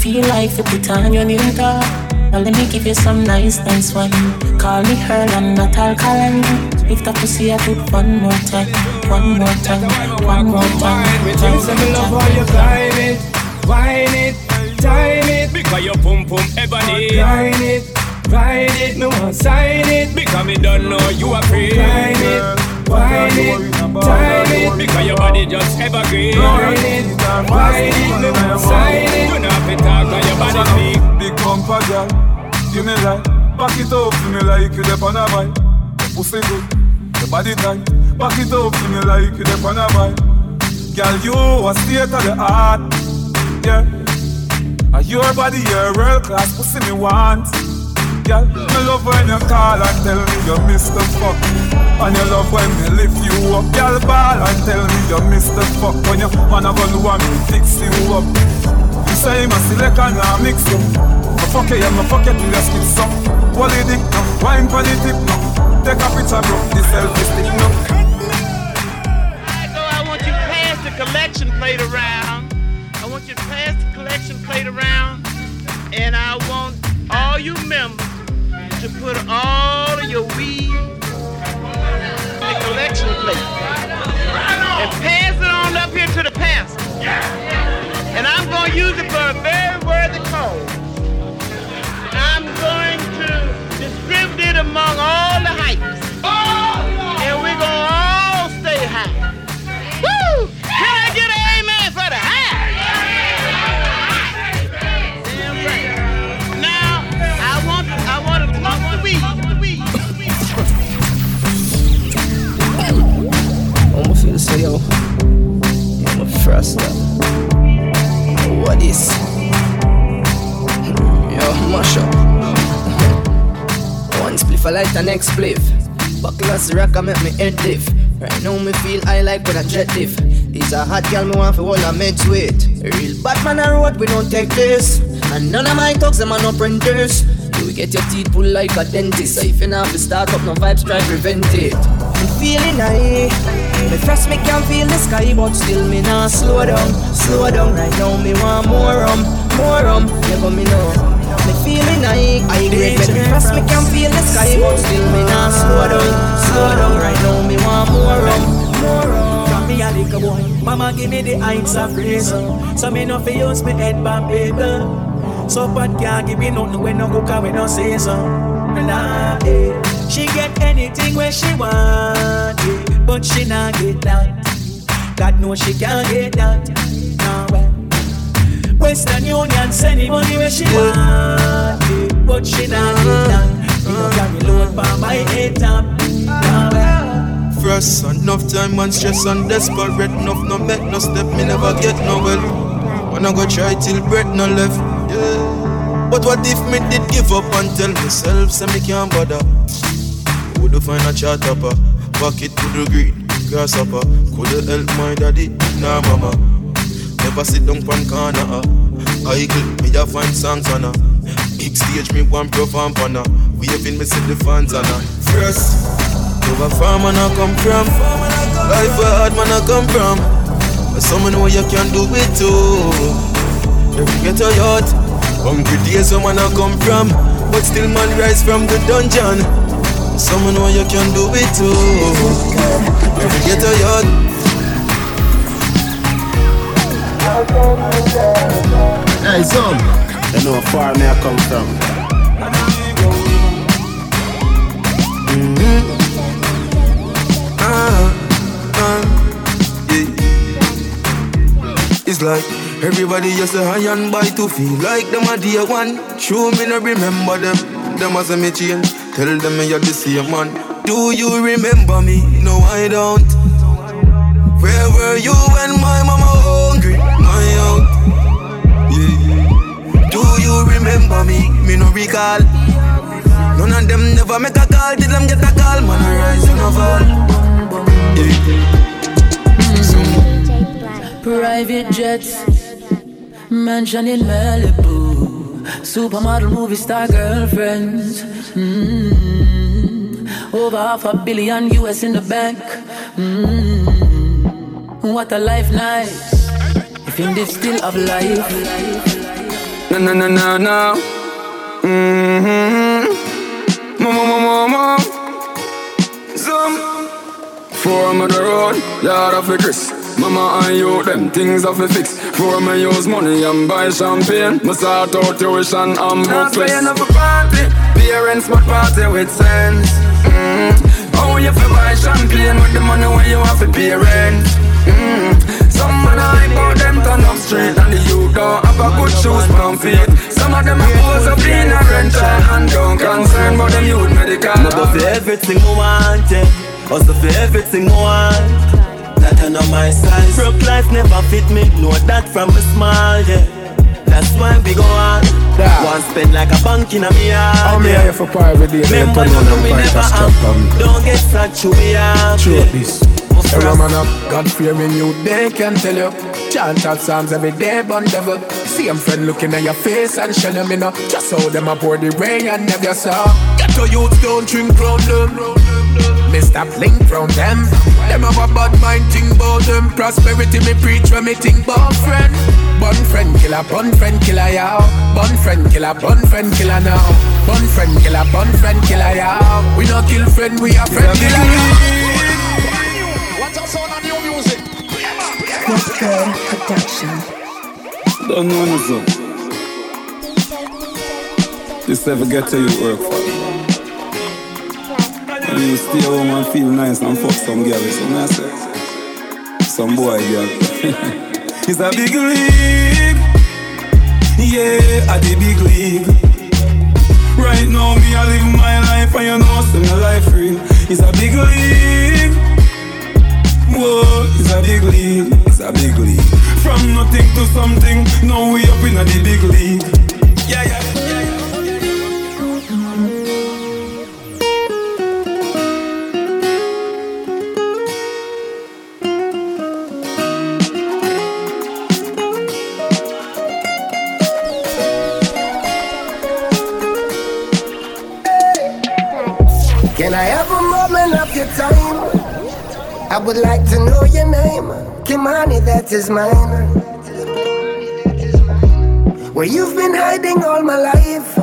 Feel like you put on your new top. Now let me give you some nice, nice wine. Call me her and not alkaline. If the pussy I put one more time, one more time, one more time. Me tell say me love how you climb it, wine it, time it. Because your pum pum ebony. Grind it, ride it, me want sign it. Because me don't know you are free. Climb it, wine it, time it. Because your body just evergreen. Grind it, ride it, me want sign it. You know have to talk on your body speak. Big bumper girl, give me life. Back it up to me like you dep on a bike. Pussy good, your body tight. Back it up to me like you dep on a bike. Girl, you a state of the art, yeah. And your body, your world class pussy me want. Girl, me love when you call and tell me you miss the fuck. And you love when me lift you up. Girl, ball and tell me you miss the fuck. When you man a gonna want me fix you up. You say a select and I mix you. Me fuck you, yeah, me fuck you till you skip some. Wally dick no, wine for the tip no. Take a picture, bro, the selfie stick no. So I want you pass the collection plate around. I want you to pass the collection plate around. And I want all you members to put all of your weed in the collection plate. And pass it on up here to the pastor. And I'm going to use it for a very worthy cause. I'm going to distribute it among all the hypes. And we're going yo. I'm a up. What is? Yo, mash up. One spliff I light the next spliff. Buckle rock I make me head diff. Right now me feel I like when I jet. It's a hot girl me want for all I meds with. Real Batman I road we don't take this. And none of my talks them are no printers. You will get your teeth pulled like a dentist. So if you not have to start up no vibes try to prevent it. I'm feeling high. Me first me can feel the sky, but still me not slow down, slow down. Right now me want more rum, more rum. You got me know. Me feeling high, I agree. Me first me can feel the sky, but still me not slow down, slow down. Right now me want more rum, more rum. From me a little boy, mama give me the heights of praise. So me no fi use me head band paper. So bad can't give me nothing when no cook and we no say so. Nah, eh. She get anything where she want, eh. but she not get that. God knows she can't get that. Nah, well. Western Union send the money where she want, eh. but she not get that. Me no carry load for my head top. Nah, well. First, enough time and stress and desperate enough no make no step me never get no well. Wanna go try till breath no left, yeah. But what if me did give up and tell myself say me can't bother? Would find a chat upper, uh? pocket to the green, grasshopper. Could help my daddy, nah mama. Never sit down pan corner, uh. Idle, me a find songs on her. Big stage me one perform on uh. her. Waving me see the fans on her. First, where far man I come from? Life where hard man I come from. But someone know you can do it too. If you get a yacht, Hungry days where man I come from, but still man rise from the dungeon. Someone know you can do it too. Every ghetto yard. Hey, son. You know how far me I come from. Mm-hmm. Ah, ah, yeah. It's like everybody just a high and by to feel like them a dear one. True, me no remember them. Them as a me change. Tell them me you're the same man. Do you remember me? No, I don't. Where were you when my mama hungry? My out. Yeah. Do you remember me? Me no recall. None of them never make a call. Did them get a call? Man, I rise and I fall. Mm. Private jets, mansion in Malibu, supermodel movie star girlfriends. Mm. Over half a billion US in the bank. Mm. What a life nice. If in this still of life. No, no, no, no, no. Mm-hmm. Mama, mama, mama. Some. Four on the road, yard of the Chris. Mama and you, them things have to fix. For me use money and buy champagne. Me sort out tuition and books. Not paying up a party. Parents but party with sense. Mm-hmm. Oh, you fi buy champagne with the money when you have to pay rent. Mm-hmm. Some man I bought them turn up straight And the youth don't have a good shoes on feet Some of them are pose up in a rental And don't concern about them youth medical Me go for everything I want, yeah Hustle for everything I want That I know my size Broke life never fit me Know that from a small, yeah That's why we go on Yeah. One spend like a bank in a me heart I'm here for private day. Remember on nothing and we never have. Don't get such who we have True yeah. this. Every man up, God fearing you, they can tell you. Chant out psalms every day, but devil. See them friend looking at your face and shell them in a. Just how them a pour the rain and never saw. Get your youth, don't drink round them. Mr. Blink from them. Them have a bad mind, think about them. Prosperity, me preach when me think about friend. Bun friend killer, bun friend killer, yow. Bun friend killer, bun friend killer now. Bun friend killer, bun friend killer, yow. We no kill friend, we a friend killer. What's good production? Don't know nothing. This ever get to you work for. And you stay home and feel nice and fuck some girl, so I say. Some boy girl. it's a big league. Yeah, at the big league. Right now, me I live my life and you know, see my life real. It's a big league. Whoa, it's a big league, it's a big league. From nothing to something, now we up in a the big league. Mine. Where you've been hiding all my life.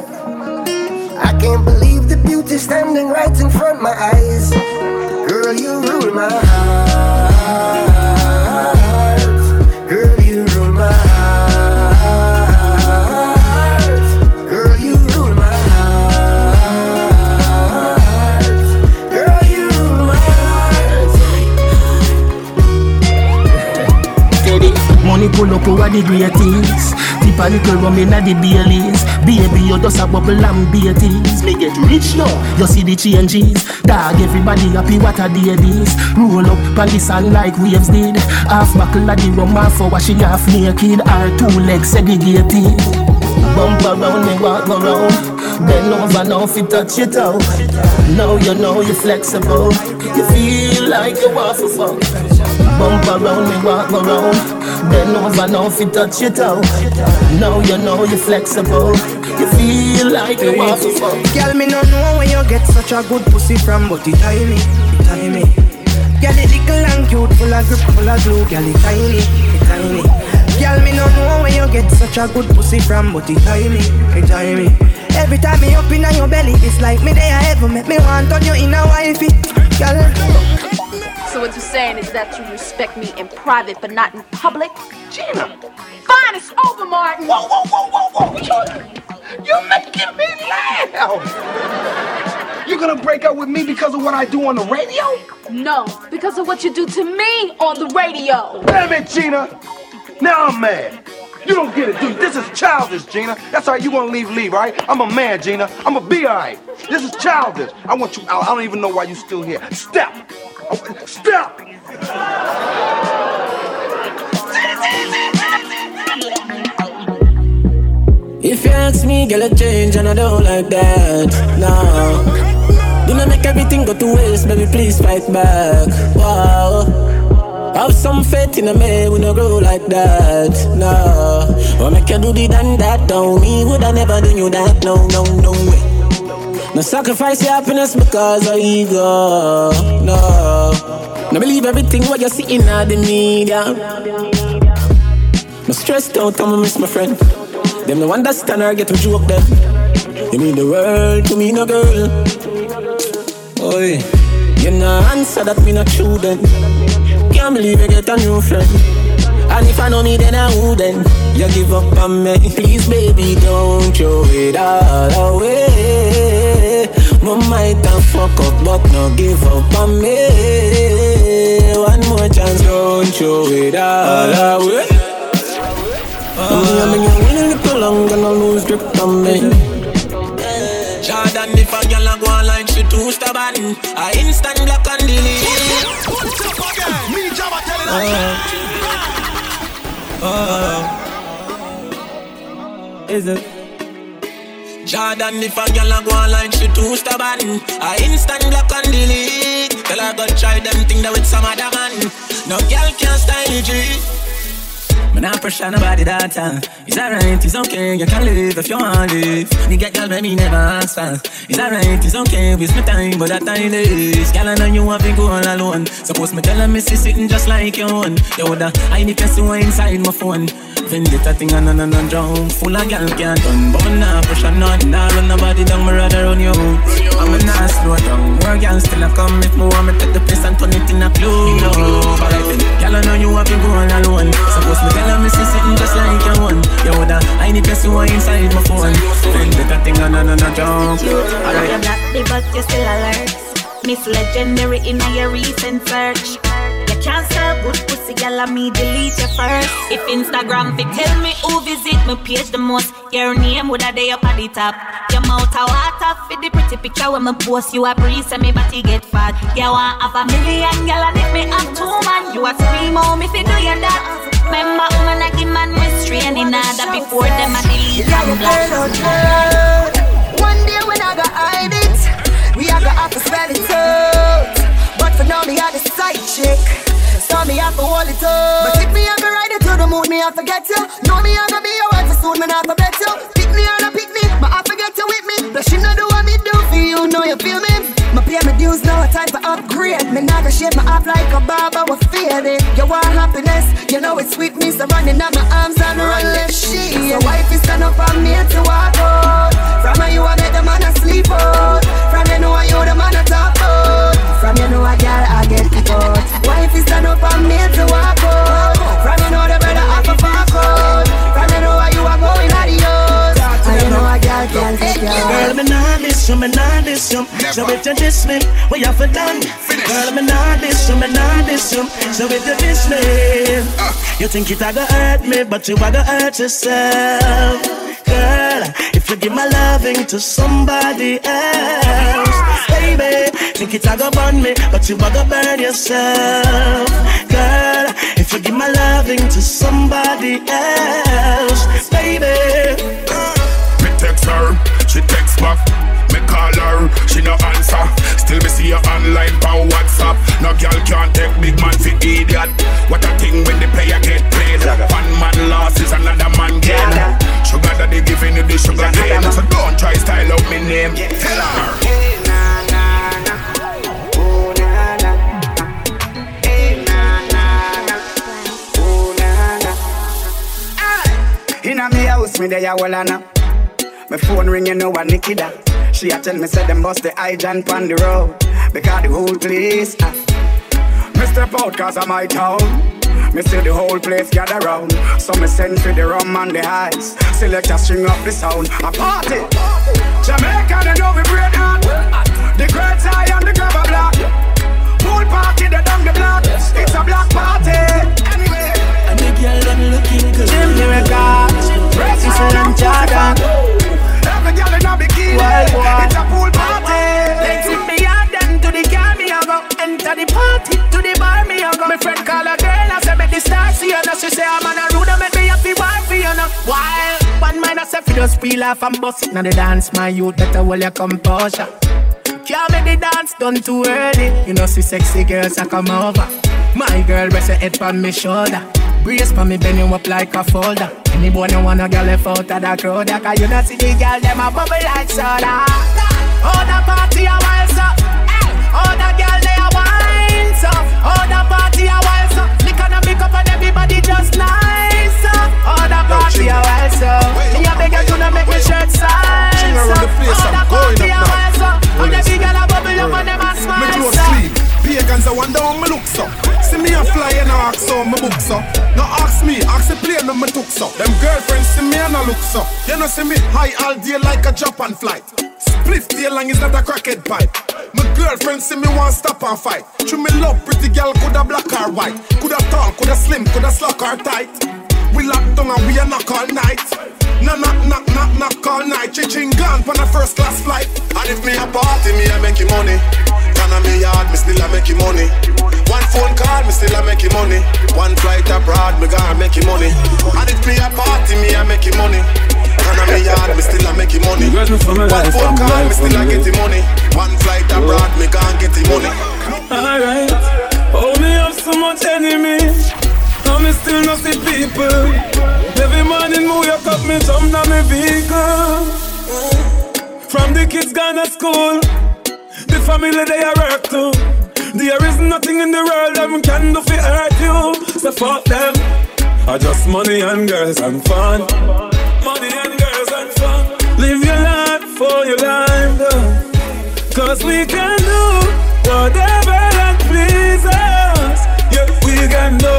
I can't believe the beauty standing right in front my eyes. The greatest. Tip a little rum inna the Baileys. Baby, you just a bubble and beaties. Me get rich now, you see the changes. Dog, everybody happy, what a day this. Roll up on the like waves did. Half buckle of the rum, half for washing half naked. Our two legs segregated. Bump around me, walk around. Bend over now, fit touch it out. Now you know you're flexible. You feel like you want to fuck. Bump around me, walk around. Bend over now, fit touch it out. Now you know you're flexible. You feel like you want to fuck. Girl, me no know where you get such a good pussy from, but it tiny, it tiny. Girl, it little and cute, full of grip, full of glue. Girl, it tiny, it tiny. Girl, me no know where you get such a good pussy from, but it me, it me. Every time me up in your belly, it's like me there ever make me want on you in a wifey. Girl. What you're saying is that you respect me in private, but not in public? Gina. Fine, it's over, Martin. Whoa, whoa, whoa, whoa, whoa! You're making me laugh. You're gonna break up with me because of what I do on the radio? No, because of what you do to me on the radio. Damn it, Gina! Now I'm mad. You don't get it, dude. This is childish, Gina. That's all right. You want to leave, leave, right? I'm a man, Gina. I'm gonna be all right. This is childish. I want you out. I don't even know why you're still here. Step. Step. If you ask me, girl, a change and I don't like that. No. Do not make everything go to waste, baby, please fight back. Wow. Have some faith in a man, we no grow like that. No. Or make you do the done that down. Me would I never do you that. No, no, no way. No sacrifice your happiness because of ego. No. No believe everything what you're see in the media. No stressed out, I'ma miss my friend. Them no understand or get to joke them. You mean the world to me, no girl. Oi, you know answer that me not true then. Can't believe you get a new friend. And if I know me, then I wouldn't. You give up on me, please, baby, don't throw it all away. My might have fuck up, but no give up on me. One more chance, don't throw it all away. I'm in your winning little long, gonna lose grip on me. Jordan, if a girl a go online, she too stubborn. I instant block and delete. What's up again? Me Jabba telling uh, uh, Is it? Jordan, if a girl a go online, she too stubborn. I instant block and delete. Tell her go try them thing that with some other man. No girl can style it. Man, I pressure nobody that time. It's alright, it's okay, you can live if you want to live. Get girl, me never ask for. It's alright, it's okay, waste my time, but that time is. Girl, I know you have to go all alone. Suppose me tell her me see sitting just like you one. You woulda, I need to see what inside my phone. Vendetta thing and on and on drown Full of gal can't done But me nah pressure nothing Nah run nobody down Me rather run you out I'm a nah slow down More gal still a come If me want me take the place And turn it in a clue Alright then Gal I know you have been going alone Suppose me tell her me see sitting just like you one You woulda I need to see what inside my phone. Vendetta thing and on and on drown Alright. You're black but you still alert. Miss Legendary in your recent search can't sell good pussy, girl, I me delete you first. If Instagram fi tell me who visit me page the most, your name would have day up at the top. Your mouth a water for the pretty picture when me post you a breeze and me body get fat. You want have a million, girl, and if me have two man, you a scream out me fi do you that. Remember, woman, I give man mystery and in order before them a delete and block. One day when I got hide it, we are gonna have to spell it out. But for now, me are the side chick. So me have to hold it up. But if me to ride it to the moon, me have to get you. Know me have to be your wife soon, me not to bet you. Pick me or not pick me, but I forget you with me. But she know do what me do for you, know you feel me? Me pay my dues now, time to upgrade. Me not gonna shape my off like a barber, we feel it. You want happiness, you know it's sweet me, so running out my arms and run left shit. So wife is stand up on me to walk out. From you, I make the man a sleep out. From you know you the man a talk out. From you know a girl I get it out. Wife is stand up on me to walk out. From you know the brother have a fuck out. From you know why you are going adios. I know a girl can't take you. Girl, me nah diss you, me nah diss you. So if you diss me, you have done? Girl, me nah diss you, me nah diss you. So if you diss me, you think it a go hurt me, but you a go hurt yourself. Girl, if you give my loving to somebody else, baby, think it a go burn me, but you a go burn yourself. Girl, if you give my loving to somebody else, baby. Me text her, she text back. Call her, she no answer. Still me see her online on WhatsApp. No girl can't take big man for idiot. What a thing when the player get played. One man loses, another man gain. Sugar daddy giving you the sugar cane. So don't try style out me name. Tell her. Inna me house, me there all now. My phone ring, you know what Nikki da. She a tell me say them bust the hydrant on the road because the whole place. Uh, me step out cause of my town. Me see the whole place gather round. So me send for the rum and the ice. Select a string up the sound. A party. Jamaica, they know we break out. The great eye and the grabber block. Pool party, they down the block. It's a black party. Anyway. And the girl them looking good. Jim Lyrica. Cecil and Jordan. Every girl in a bikini. It's a pool party. Let's hit me out then to the car me a go Enter the party to the bar me a go. My friend call a girl I say make the star see her now She say I'm on a rude and make me happy wife for you now. While one man I say fi just peel off and bust it. Now the dance my youth better hold your composure. Can't make the dance done too early. You know see sexy girls I come over. My girl rest her head on me shoulder Brace for me bend you up like a folder. Any boy no want a girl left out of the crowd Cause you know see the girl them a bubble like soda. Oh the party a wild so Oh the girl they a wine so Oh the party a wild so Lick on a make up and everybody just nice so Oh the party a wild so Me a beg you to not make me shirt size so Oh the party a wild so Pagans, I wonder how me look so. See me a fly and I ask how me book so. No ask me, ask the plane on me took so. Them girlfriends see me and I look so. You know see me high all day like a Japan flight. Split day long is not a crackhead pipe. My girlfriend see me want stop and fight. True me love pretty girl, coulda black or white, coulda tall, coulda slim, coulda slack or tight. We lock down and we a knock all night. No knock knock knock knock all night. Ching gone on a first class flight. And if me a party, me a make you money. Can a me yard, me still a make you money. One phone call, me still a make you money. One flight abroad, me gonna make you money. And if me a party, me a make you money. Can a me yard, me still a make you money. Guys know from my One phone call, me still a from get you. you money. One flight abroad, me gonna get you money. Alright, oh me have so much enemies And me still not see people Every morning me wake up, me jump down me vehicle From the kids gone to school The family they are work to There is nothing in the world that can do fi hurt you So fuck them I just money and girls and fun Money and girls and fun Live your life for your life though. Cause we can do whatever that pleases. Yeah, we can do.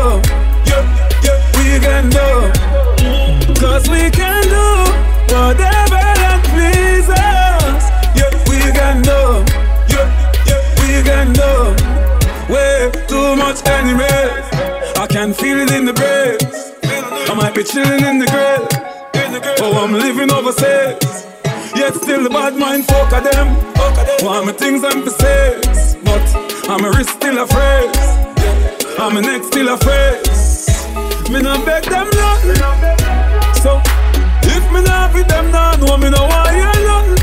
Yeah, yeah, we can do. Cause we can I can feel it in the breeze. I might be chilling in the grave. Oh, I'm living overseas. Yet still the bad mind fuck of them. Want me things I'm for sales. But I'm a wrist still afraid. I'm a neck still afraid. Me not beg them nothing. So if me not with them now, no me no want hear nothing.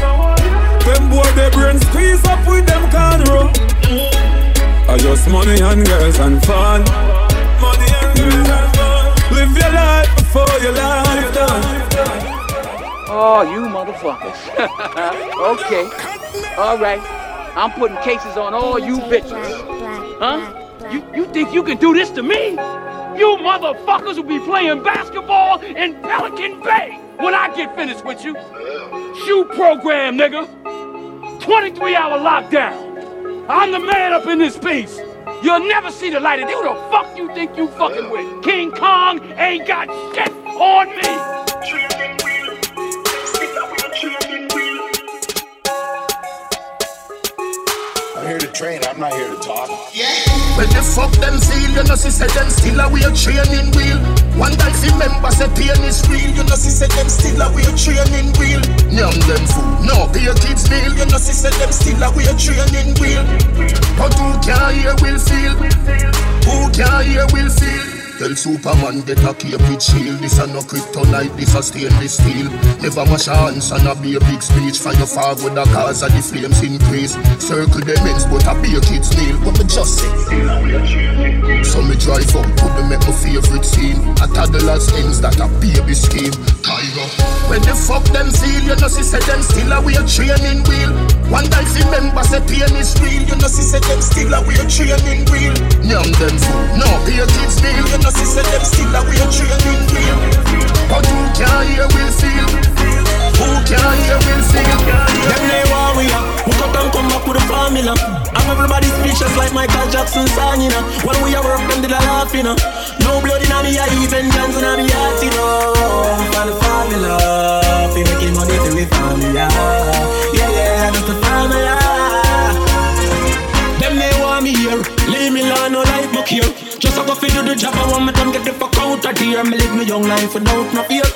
Them boy their brain squeeze up with them can roll. I just money and girls and fun. Live your life before your life done. Oh, you motherfuckers. okay. All right. I'm putting cases on all you bitches. Huh? You, you think you can do this to me? You motherfuckers will be playing basketball in Pelican Bay when I get finished with you. SHU program, nigga. 23 hour lockdown. I'm the man up in this piece. You'll never see the light of day. Who the fuck you think you fucking with? King Kong ain't got shit on me. I'm here to train, I'm not here to talk. When you fuck them seal, you know, see say them still a way training wheel. One guy fi member say pain is real, you know, see say them still a way training wheel. Nyam them food, no pay kids meal, you know, see say them still a way training wheel. But who can hear will feel? Who can hear will feel? Tell Superman get a with shield This a no kryptonite, this a stainless steel. Never wash your hands and a be a big speech. For your father the cause of the flames increase. Circle the ends but a be a kid's meal But me just say So me drive up to the make my favorite scene. A toddler's ends that a baby scheme. Cairo When the fuck them seal, you know see say them still a way training wheel. One time fi member say pain is real, you know see say them still a way training wheel. Nyam them food, no pay kids bill, you know see say them still a way training wheel. But who can hear will feel? Who can hear will feel? Them they up, who cut and come back with a formula. I'm everybody speechless like Michael Jackson song, you uh. know. When we are work, them did a laugh, you uh. know. No blood in me, I even dance in me heart, you know. For the formula, fi making money to we formula. Yeah, yeah, that's the formula. Them they want me here, leave me alone, no life, no care. Just a go fi do the job, I want me to get the fuck out of here. Me live my young life without no fear.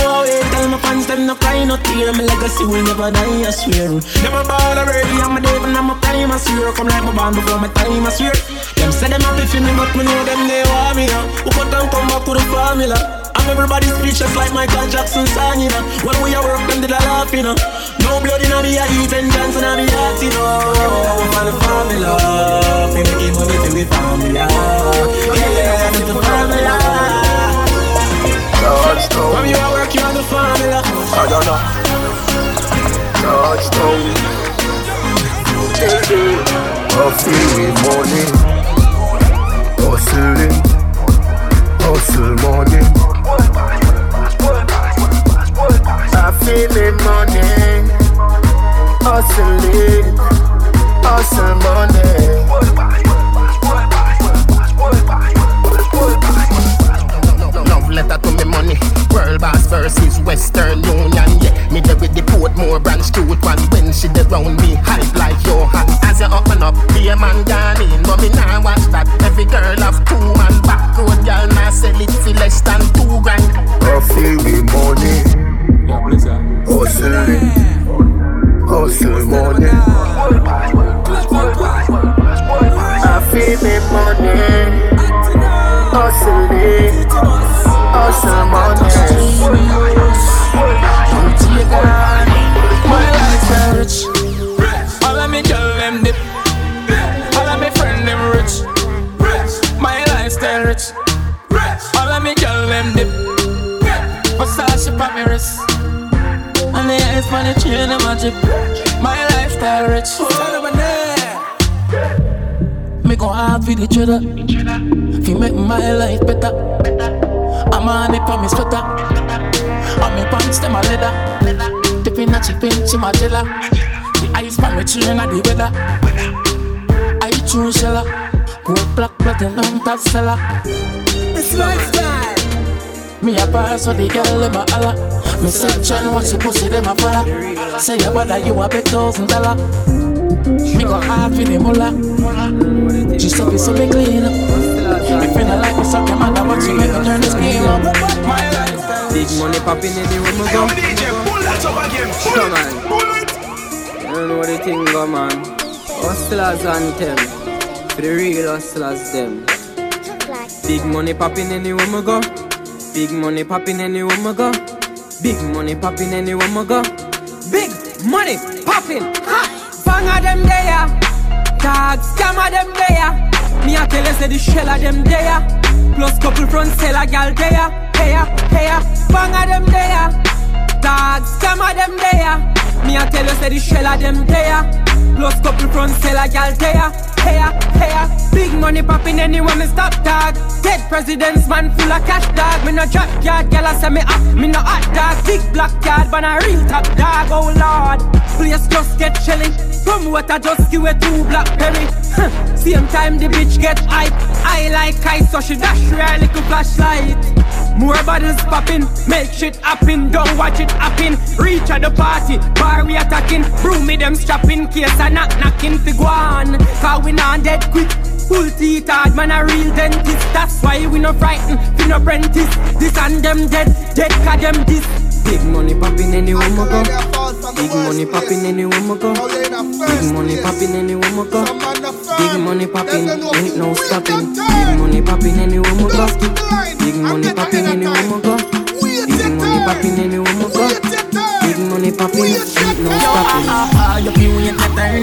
And away, tell my fans them no cry, no tear. My legacy will never die, I swear. Never born already, I'm a devil, I'm a prime, I swear. Come like my band before my time, I swear. Them say them happy for me, but me know them they want me now. Who cut and come back to the formula? I'm everybody's speechless like Michael Jackson song, you know. When we are work, them did a laugh, you know. No blood in me, I even dance in me heart, you know. For the formula, fi making money to the formula. Yeah, yeah, that's the formula. Touchdown. From you I work, you on the formula. I don't know. Touchdown. Hustling morning. Hustling. Hustle morning. I feeling money. Hustling. Hustle money. Love letter to me money. World boss versus Western Union. Yeah, me there with the Portmore branch cute one. When she dey round me, hype like your Johan. As you open up, be a man gone in. But me nah watch that. Every girl have two man back road girl nah sell it for less than two grand. Hustling money. Hustling. Hustle money. I feel me money. Hustling. My lifestyle rich. All of me girl them dip. All of me friend them rich. My lifestyle rich. All of me girl them dip. Versace pa me wrist. And the eyes for the chain them a drip. My lifestyle rich. Me go hard for the cheddar. Fi make my life better. I'm on it for me sweater. And me pants them a leather. Dipping a chip in chimajella. The ice pan me chain a the weather. I choose shella. Gold black platinum top seller. It's lifestyle. Me a pass so the girl them a holla. Me section watch the pussy them a follow. Say your brother you a bet thousand dollar. Me go hard for the mullah. She suck it so me clean. If you like me suck your mother, but you make me turn this game up. Big money popping anywhere we go. Come on. You don't know the thing go man. Hustlers anthem. For the real hustlers them. Big money popping anywhere we go. Big money popping anywhere we go. Big money popping anywhere we go. Big money popping. Ha! Bang of them there, dog scam of them there. Me a tell you say the shell of them there. Plus couple front seller gal there. Hey, hey, bang of them there, dog scam of them there. Me a tell you say the shell of them there. Plus couple front seller gal there. Hey, hey, big money popping anywhere me stop dog. Dead presidents man full of cash dog. Me no drop yard, gal I say me up. Me no hot dog. Big black card, but a real top dog. Oh lord, place just get chilling. From what I just give it two blackberry. Same time the bitch get hype. I like ice, so she dash her little flashlight. More bottles popping, make shit happen. Don't watch it happen. Reach at the party, bar we attacking. Broom me them strapping, case I knock knocking fi go on. Cause we not dead quick. Full teeth hard, man a real dentist. That's why we no frightened, fi no apprentice. This and them dead, dead cause them this. Big money popping anywhere we go. Big money popping anywhere we go. Big money popping anywhere we go. Big money popping, ain't no stopping. Big money popping anywhere we go. Big money popping anywhere we go. Big money popping anywhere we go. Big money popping, ain't no stopping. You feel when you get turn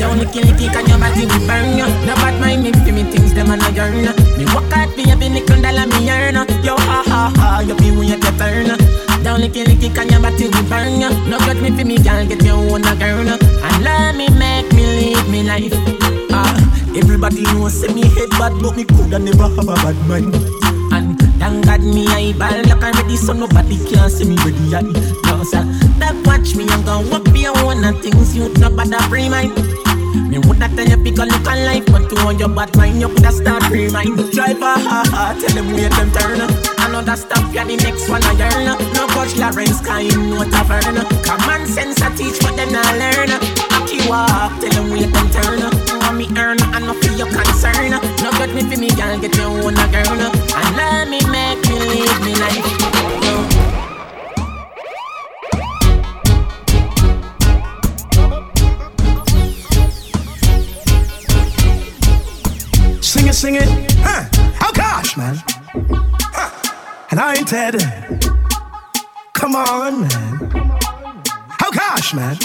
You only kill it and your body will burn you No bad mind me for me things them and I yearn Me work hard for every nickel dollar me earn Yo ha ha ha You feel when you get turn Down licky licky can your body will burn ya? No got me for me girl get your own a girl And let me make me live me life. Ah, Everybody knows say me head bad But me coulda never have a bad mind. And thank God me I ball like already So nobody can see me ready I No sir, that watch me and go up your one of things You no bother free mind me woulda tell you pick a look on life, but to on your bad mind, you coulda start remind. Driver, ha ha, tell them wait them turn. Another stop, yeah, the next one I yearn. No coach Lawrence, kind no tavern. Common sense I teach, but then I learn. Aki walk, tell them wait them turn. Want me earn, and no feel your concern. No get me for me, girl, get your own a girl. And let me make me live me life. It, sing it. Huh. Oh gosh, man. Huh. And I ain't dead. Come on, man. Oh gosh, man.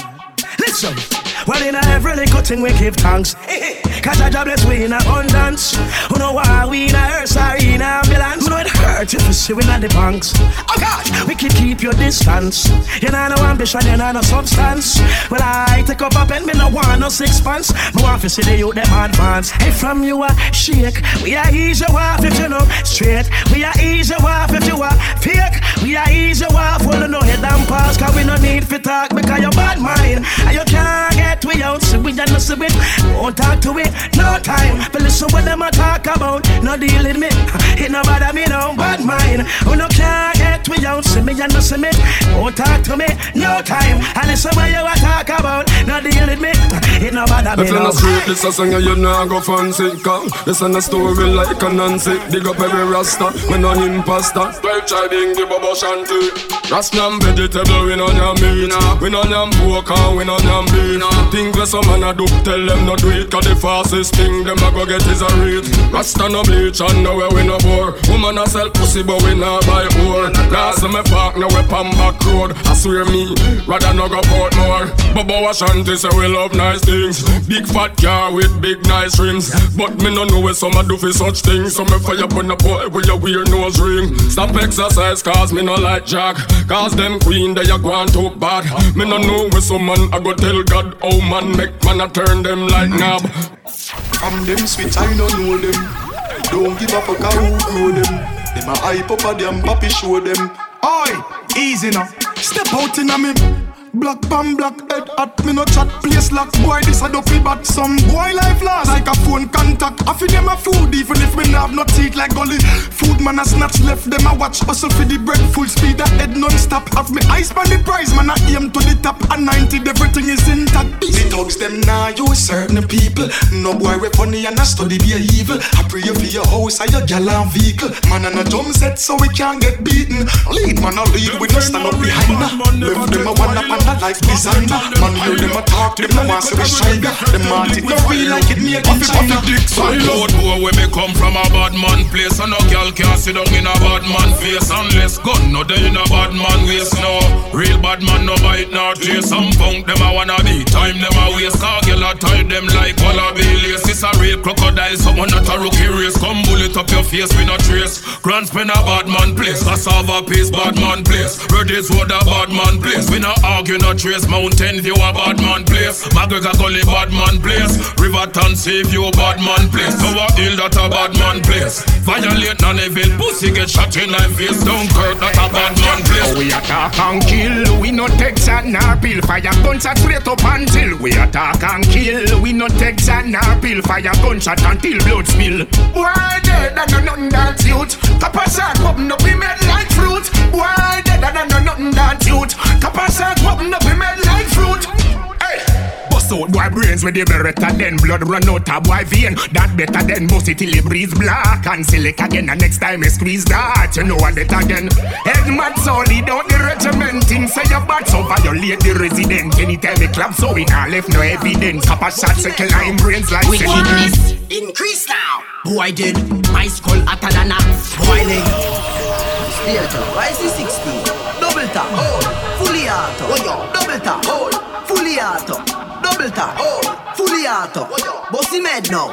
Listen. Well, in every little thing we give thanks. Cause I job bless we in abundance. Who know why we in a hearse or in a ambulance? You know it hurt if you see we in the banks. Oh gosh, we can keep your distance. You know no ambition, you know no substance. Well, I take up a pen, me no want no sixpence. Me want to see the youth them advance. Hey, from you a shake, we are easy off if you know straight. We are easy off if you are fake. We are easy off, well, no head and pass. Cause we no need for talk because you're bad mind. And you can't get we out, see we no see it. Won't talk to it, no time. But listen what them a talk about, no deal with me. It no bother me, no bad mind. Who no can't get we out, see me and no see it. Won't talk to me, no time. And listen what you a talk about, no deal with me. It no bother me, If you no. not street, this a song you nah go fancy Come, this a story like a Nancy Dig up every rasta, we no imposter Twelve try bing the bubble shanty Rasta and vegetable, we no yam meat We no yam pork we no yam beef Think where some man a do, tell them no do it Cause the fastest thing them a go get is a rate Rasta no bleach and no way we no bore. Woman a sell pussy but we no buy whore. Last me park no we pan back road. I swear me, rather no go Portmore. Bubba Shanty say we love nice things. Big fat car with big nice rims. But me no know where some a do for such things. So me fire pon a boy with a weird nose ring. Stop exercise cause me no like jack. Cause them queen they a gone too bad. Me no know where some man I go tell God Oh man make man a turn them like knob From them switch, I don't know them. Don't give up a fuck how who grow them. Them a hype up a damn papi show them. Oi, easy now. Step out in a me. Black pan, black head at me no chat place lock Boy, this a dopey but some boy life lost Like a phone contact I feel them a food even if me not have no teeth like gully Food man a snatch left them a watch Hustle for the bread full speed a head non-stop Have me eyes on the prize man I aim to the top And 90 everything is intact The thugs them now use certain people. No boy we funny and I study be evil. I pray for your house and your gal and vehicle. Man and a drum set so we can't get beaten. Lead man a lead we no stand up behind. Left them a one up and a like designer. Man hear them a talk them no want to be shy. Them heart it. No feel like it made in China. Load boy where me come from a bad man place. And no girl can't sit down in a bad man face. Unless gun no day in a bad man waist no. Real bad man no bite nor chase Some punk them a wanna be. Time them a waste. Car girl a tie them like wallaby lace. This a real crocodile Someone not a rookie race. Come bullet up your face we no trace. Grants Pen a bad man place. Cassava Piece bad man place. Redis what a bad man place. We no argue no trace Mountain view a bad man place McGregor gully bad man place Riverton save you bad man place Tower hill that a bad man place Violate non evil pussy get shot in my face Dunkirk that a bad man place We attack and kill, we no take shot nor pill. Fire gunshot straight up until we attack and kill. We no take shot nor pill. Fire gunshot until blood spill. Why dead and no nothing that youth? Copper shot open up, we made like fruit. Why dead and no nothing that youth? Copper shot open up, we made like fruit. Hey. Bust out boy brains with the beretta Then blood run out a boy vein That better than bust it till it breathes black And select again and next time you squeeze that You know what it again Head mad solid out the regiment Things say you bad so violate the resident Anytime we clap so we not left no evidence Copper shot second line brains like Wickedness increase now. Boy did my skull hotter than a boiling. Theater, YC60, double tap, hold, fully auto, double tap, hold, fully auto, double tap, hold, fully auto, bossy med now.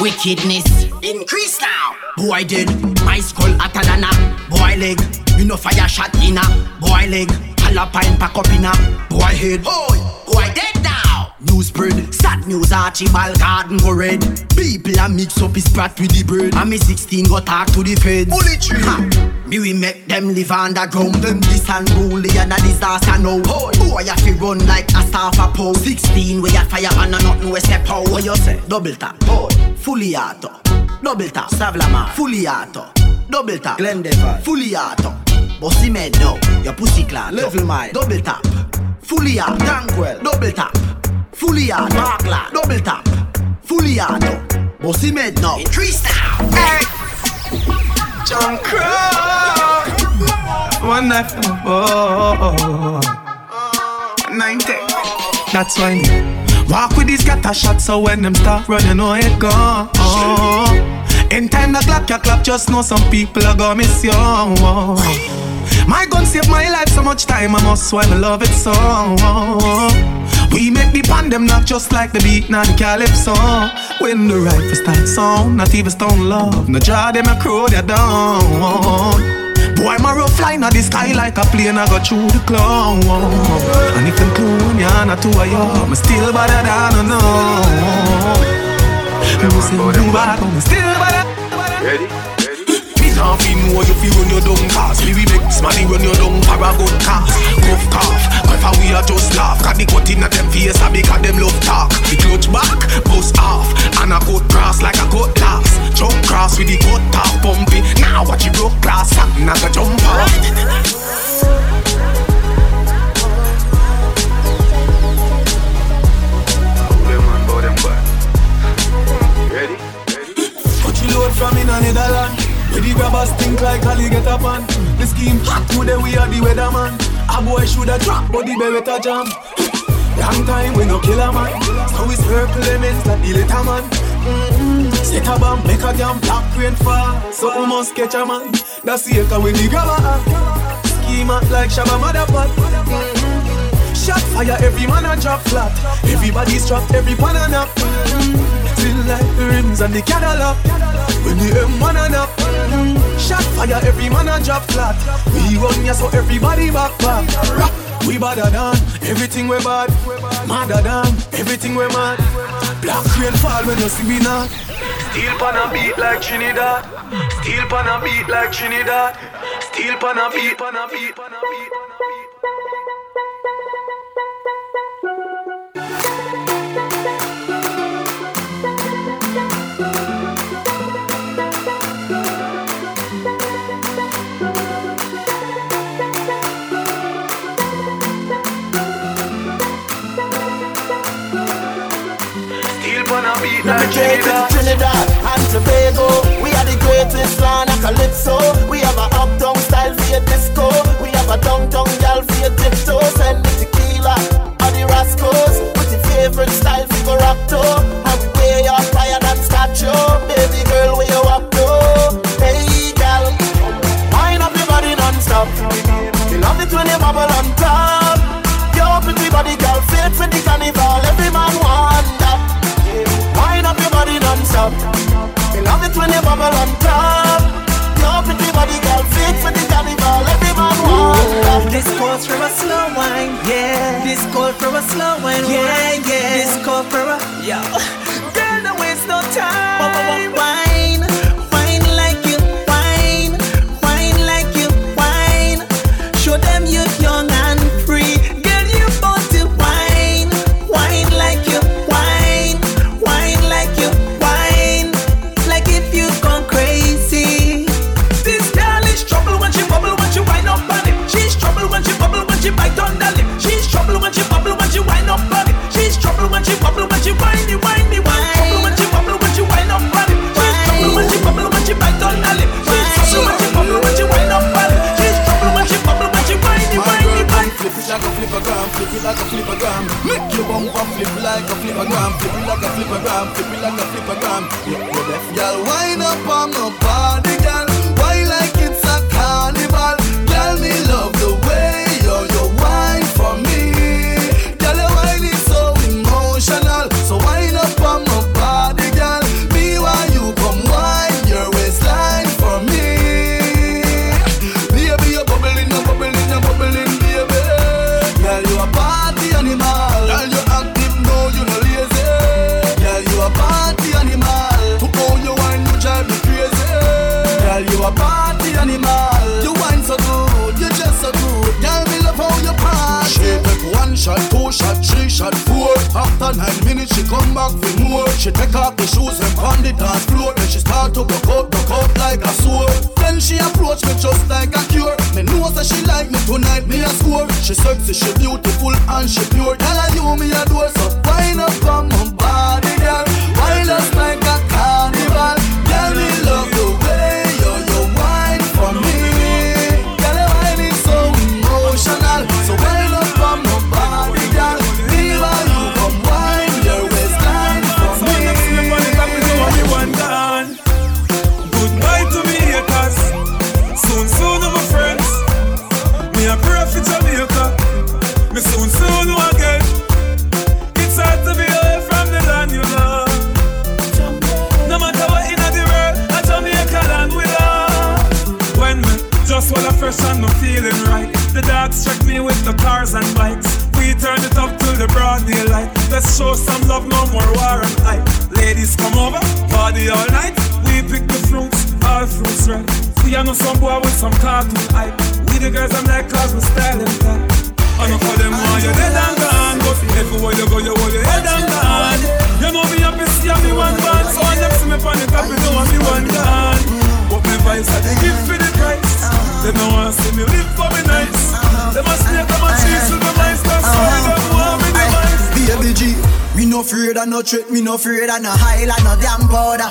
Wickedness increase now. Boy did my skull hotter than a boiling. You know fire shot in a boy leg. Alapine pack up in a boy head. Boy, boy dead now. News spread, sad news Archibald garden go red. People a mix up his brat with the bread. And me 16 go talk to the feds. Bullet tree. Ha. Me we make them live underground. Them this and bully and a disaster now. Boy, boy a fi run like a staff a pole. 16 we you fire and a nothing we step out. What you say? Double tap. Boy, fully auto. Double tap. Savlama. Fully auto. Double tap. Glendale. Fully auto. Bossy med now. Your pussy clan. Level mind. Double tap. Fully auto. Gankwell. Double tap. Fully auto. Markland. Double tap. Fully auto. Bossy med now. Increase now. Hey. John Crow. One night for the ball. Ninety. That's why me walk with these scatter shots. So when them start running, you know it gone. In time the clock ya clap, just know some people are gonna miss you. My gun saved my life so much time, I must why me love it so. We make the band them not just like the beat, not the calypso. When the rifle start sound, not even stone love, no draw them a crow they down. Boy, my rough fly in the sky like a plane, I go through the cloud. And if them clone ya, not two of you, me still better than I know. Me say you bad, but me still better. Ready? Nah fi know you fi run your dung cars Me we make money run your dung for a good cause. Cuff cough, if we are just laugh. Cause the cut inna them face a because them love talk. The clutch back, bust off And a cut cross like a cut glass. Jump cross with the cut top pumpy Now watch you broke glass, something I go jump off Ready? Put your load from me in a Netherland. Where the grabbers think like Ali get up on. The scheme hot today we are the weatherman. A boy shoulda drop, but the beretta jam. Long time we no kill a man. So we circle elements like the little man. Set a bomb, make a damn black rain fall. So we must catch a man. That's the echo when the grabber act. Schema like Shabba Motherpot. Shot fire, every man a drop flat. Everybody's trapped, every pan a nap. Still like the rims and the Cadillac. When the M1 a nap. Mm-hmm. Shot fire, every man a drop flat. We run ya so everybody back back. Rock. We badder than everything we bad. Madder than everything we mad. Black rain fall when you see me not. Steel pan a beat like Trinidad. Steel pan a beat like Trinidad. Steel pan a beat, pan a beat, pan a beat. Steel pan a beat Let me like take it to Trinidad. And Tobago. We are the greatest land of calypso. We have a uptown style for your disco. We have a downtown gal for your tiptoe. Send me tequila or the Rascals. With your favorite style for your rock to. And we way up higher than statue. Baby girl, where you up to? Hey gal, wind up your body non-stop. We love it when you bubble on top. Your pretty body girl, fit for the carnival. Non-stop. Me love it when you bubble on top. Your pretty body girl, fit for the carnival. Every man want that. This calls for a slow wine, yeah. This calls for a slow wine, yeah, yeah. This calls for a yeah. Girl, don't waste no time. Your flip like a flip it like a flip it like a. Yeah, the deaf girl wind up on my body, girl. Why like it's a carnival? Girl, me love come back for more. She take off the shoes and pound it on floor. Then she start to broke out, broke out like a sword. Then she approach me just like a cure. Me know that she like me tonight, me a score. She sexy, she beautiful and she pure. Tell her you me a door, so wind up on my body, girl. Wind like a cars and bikes. We turn it up till the broad daylight. Let's show some love, no more war and hype. Ladies come over, party all night. We pick the fruits, all fruits right. We are no some boy with some cartoon hype. We the girls I'm like cause we styling tight. I know for them why you're dead and gone But everywhere you go you hold your head and gone You know me happy see me one band So when them see me on the top you know I'm me one gone me vibes are they give for the price They don't want see me live for me nice Them a snake, them a cheese with me mice That's why them want me Baby G, me no afraid of no trick, me no afraid of no high like no damn powder.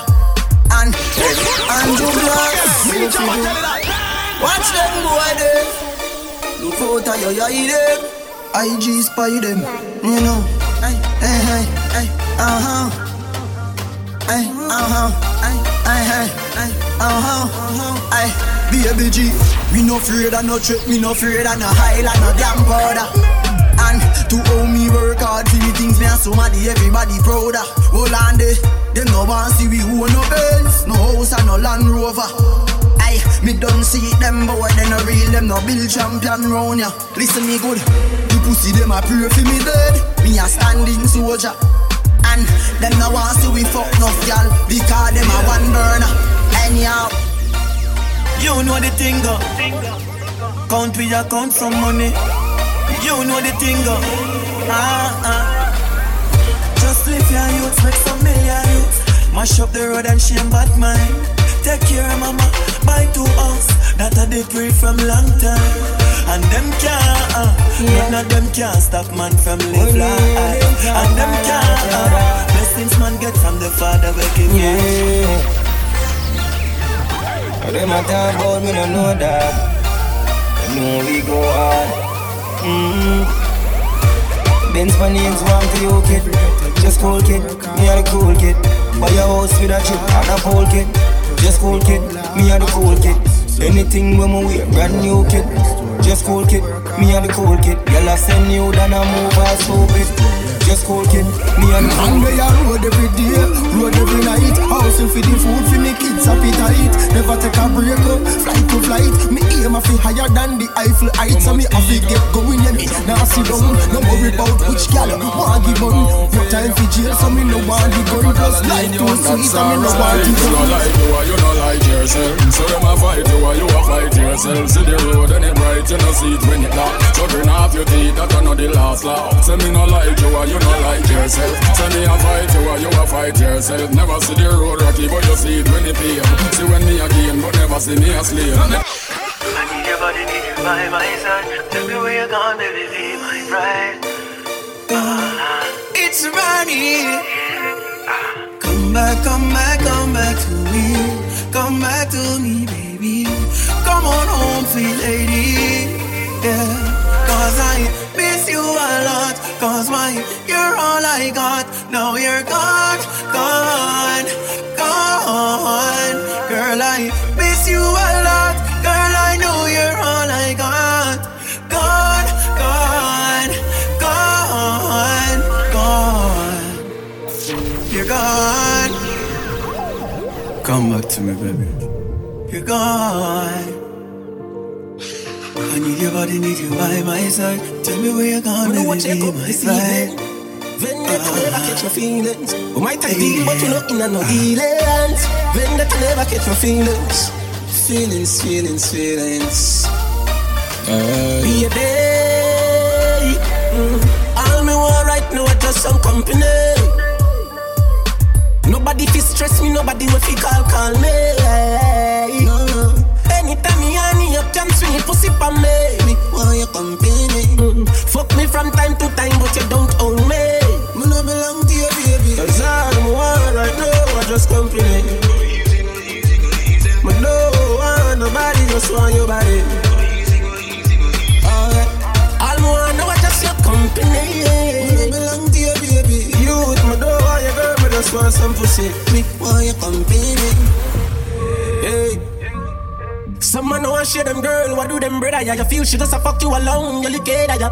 And and you black, watch them boy there. Look out of your eye them, IG spy them, you know. Hey, hey, hey, hey, uh huh. Hey, uh huh. Hey, hey, hey, hey, uh huh. Hey, baby G, me no afraid of no trick, me no afraid of no high like no damn powder. And to how me work hard for me things me and somebody everybody proud of. Hold on there, them no want see we own no Benz, no house and no Land Rover. Aye, me done see them boy, they no real, them no bill champion round ya. Listen me good, the pussy them a pray for me dead. Me a standing soldier. And them no want see we fuck enough gal because them a one burner. Anyhow, you know the thing go. Count we a count some money. You know the thing. Ah ah. Just live your youth, make some million youth. Mash up the road and shame bad mind. Take care, mama. Buy two house that I did pray from long time. And them can't, uh, none of them can't stop man from live life. And them can't, uh, blessings man get from the Father we give Yeah. But them a talk about me, no know that. They know we go hard. Mm-hmm. Benz my names want to you kid. Just cool kid, me a the cool kid. Buy a house with a chip and a pole kid. Just cool kid, me a the cool kid. Anything when we wear, brand new kid. Just cool kid, me a the cool kid. Girl I send you down a move a stupid. Just cool kid, me a the cool Man, we a road every day, road every night. Hustle for the food for me kids appetite. Never take a break, flight to flight. Me aim a fi higher than the Eiffel Heights. So me a fi get going, yeah me. Now sit down, no worry about which gal want give on. No time for jail, so me no want the gun. Plus life too sweet, and me no want the gun. You it. no like you, or you no like yourself. So them a fight you, or you a fight yourself. See the road and it bright, you no see it when it dark. So bring off your teeth, that a know the last laugh. Say me no like you, or you no like yourself. Say me a fight you, or you a fight yourself. Never see the road rocky, but you see it when it pay. See when me a gain, but never see me a slave. I need your body, need you by my side. Tell me where you're gone, baby, be my bride. It's Ronnie. Ah. Come back, come back, come back to me. Come back to me, baby. Come on home, sweet lady. Yeah. Cause I miss you a lot. Cause why? You're all I got. Now you're gone, gone, gone. Girl, I miss you a lot. Girl, I know you're all I got. Gone, gone, gone, gone. You're gone. Come back to me, baby. You're gone. I need your body, need you by my side. Tell me where you're gone, Wanna baby, be you my side. Vendetta never catch my feelings. We might have deal, but we not in a no dealings. Vendetta never catch my feelings. Feelings, feelings, feelings. Be a day. Mm. All me want right now is just some company. Nobody fi stress me, nobody will fi call call me. No, no. Anytime me honey up, can swing it pussy pa me. Me want your company. Mm. Fuck me from time to time, but you don't own me. Me no belong to you, baby. Cause all I'm want right now, I just company. Me no want nobody, just want your body. Alright. All want now, I just your company. Me no belong to you, baby. You with me, don't want your girl, me just want some pussy. Me want your company. Hey. Some man want share them girl, what do them brother? Yeah, you feel she just a fuck you alone, you look at ya.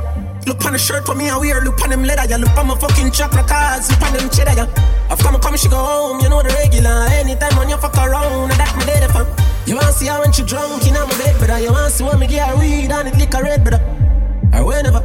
Look on the shirt for me, I wear, look on them leather, yeah. Look on my fucking chakra cards, look on them cheddar, yeah. I've come, come, she go home, you know the regular. Anytime when you fuck around, that me dead for. You want to see her when she drunk in my bed, brother. You want to see when me get her weed and it lick her red, brother. Or whenever.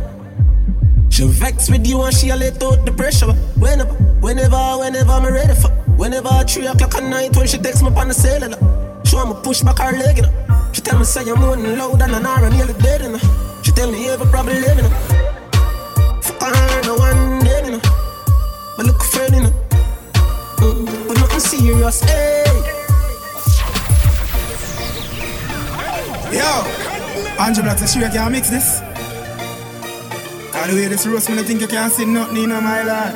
She vex with you and she a let out the pressure. Whenever, whenever, whenever me ready for. Whenever three o'clock at night when she takes me on the cellular. She want me push back her leg, you know. She tell me say you're moaning loud and an hour nearly dead, you know. She tell me you have a problem living, you know. Fuck her, no one dead, you know. But look friend, you know. Mm, but nothing serious, hey. Yo, Andrew Black, so sure you can mix this? Cause the way this roast, me, I think you can't see nothing in my life.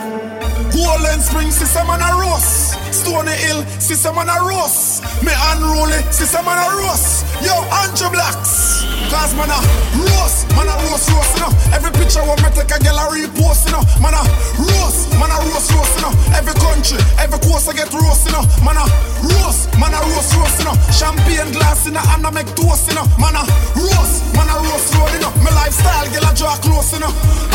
Golden Spring, sister man a roast. Stony Hill, sister man a roast. Me unruly, sister man a roast. Yo, Andrew Blacks. Cause man roast, man a roast, roast, you know. Every picture what me take a girl a repost, you know. Man a roast, man a roast, roast, you know. Every country, every coast I get roast, you know. Man a roast, man a roast, roast, you know. Champagne glass in the hand I make toast, you know. Man a roast, man a roast, road, you know. My lifestyle, girl a draw close, you know.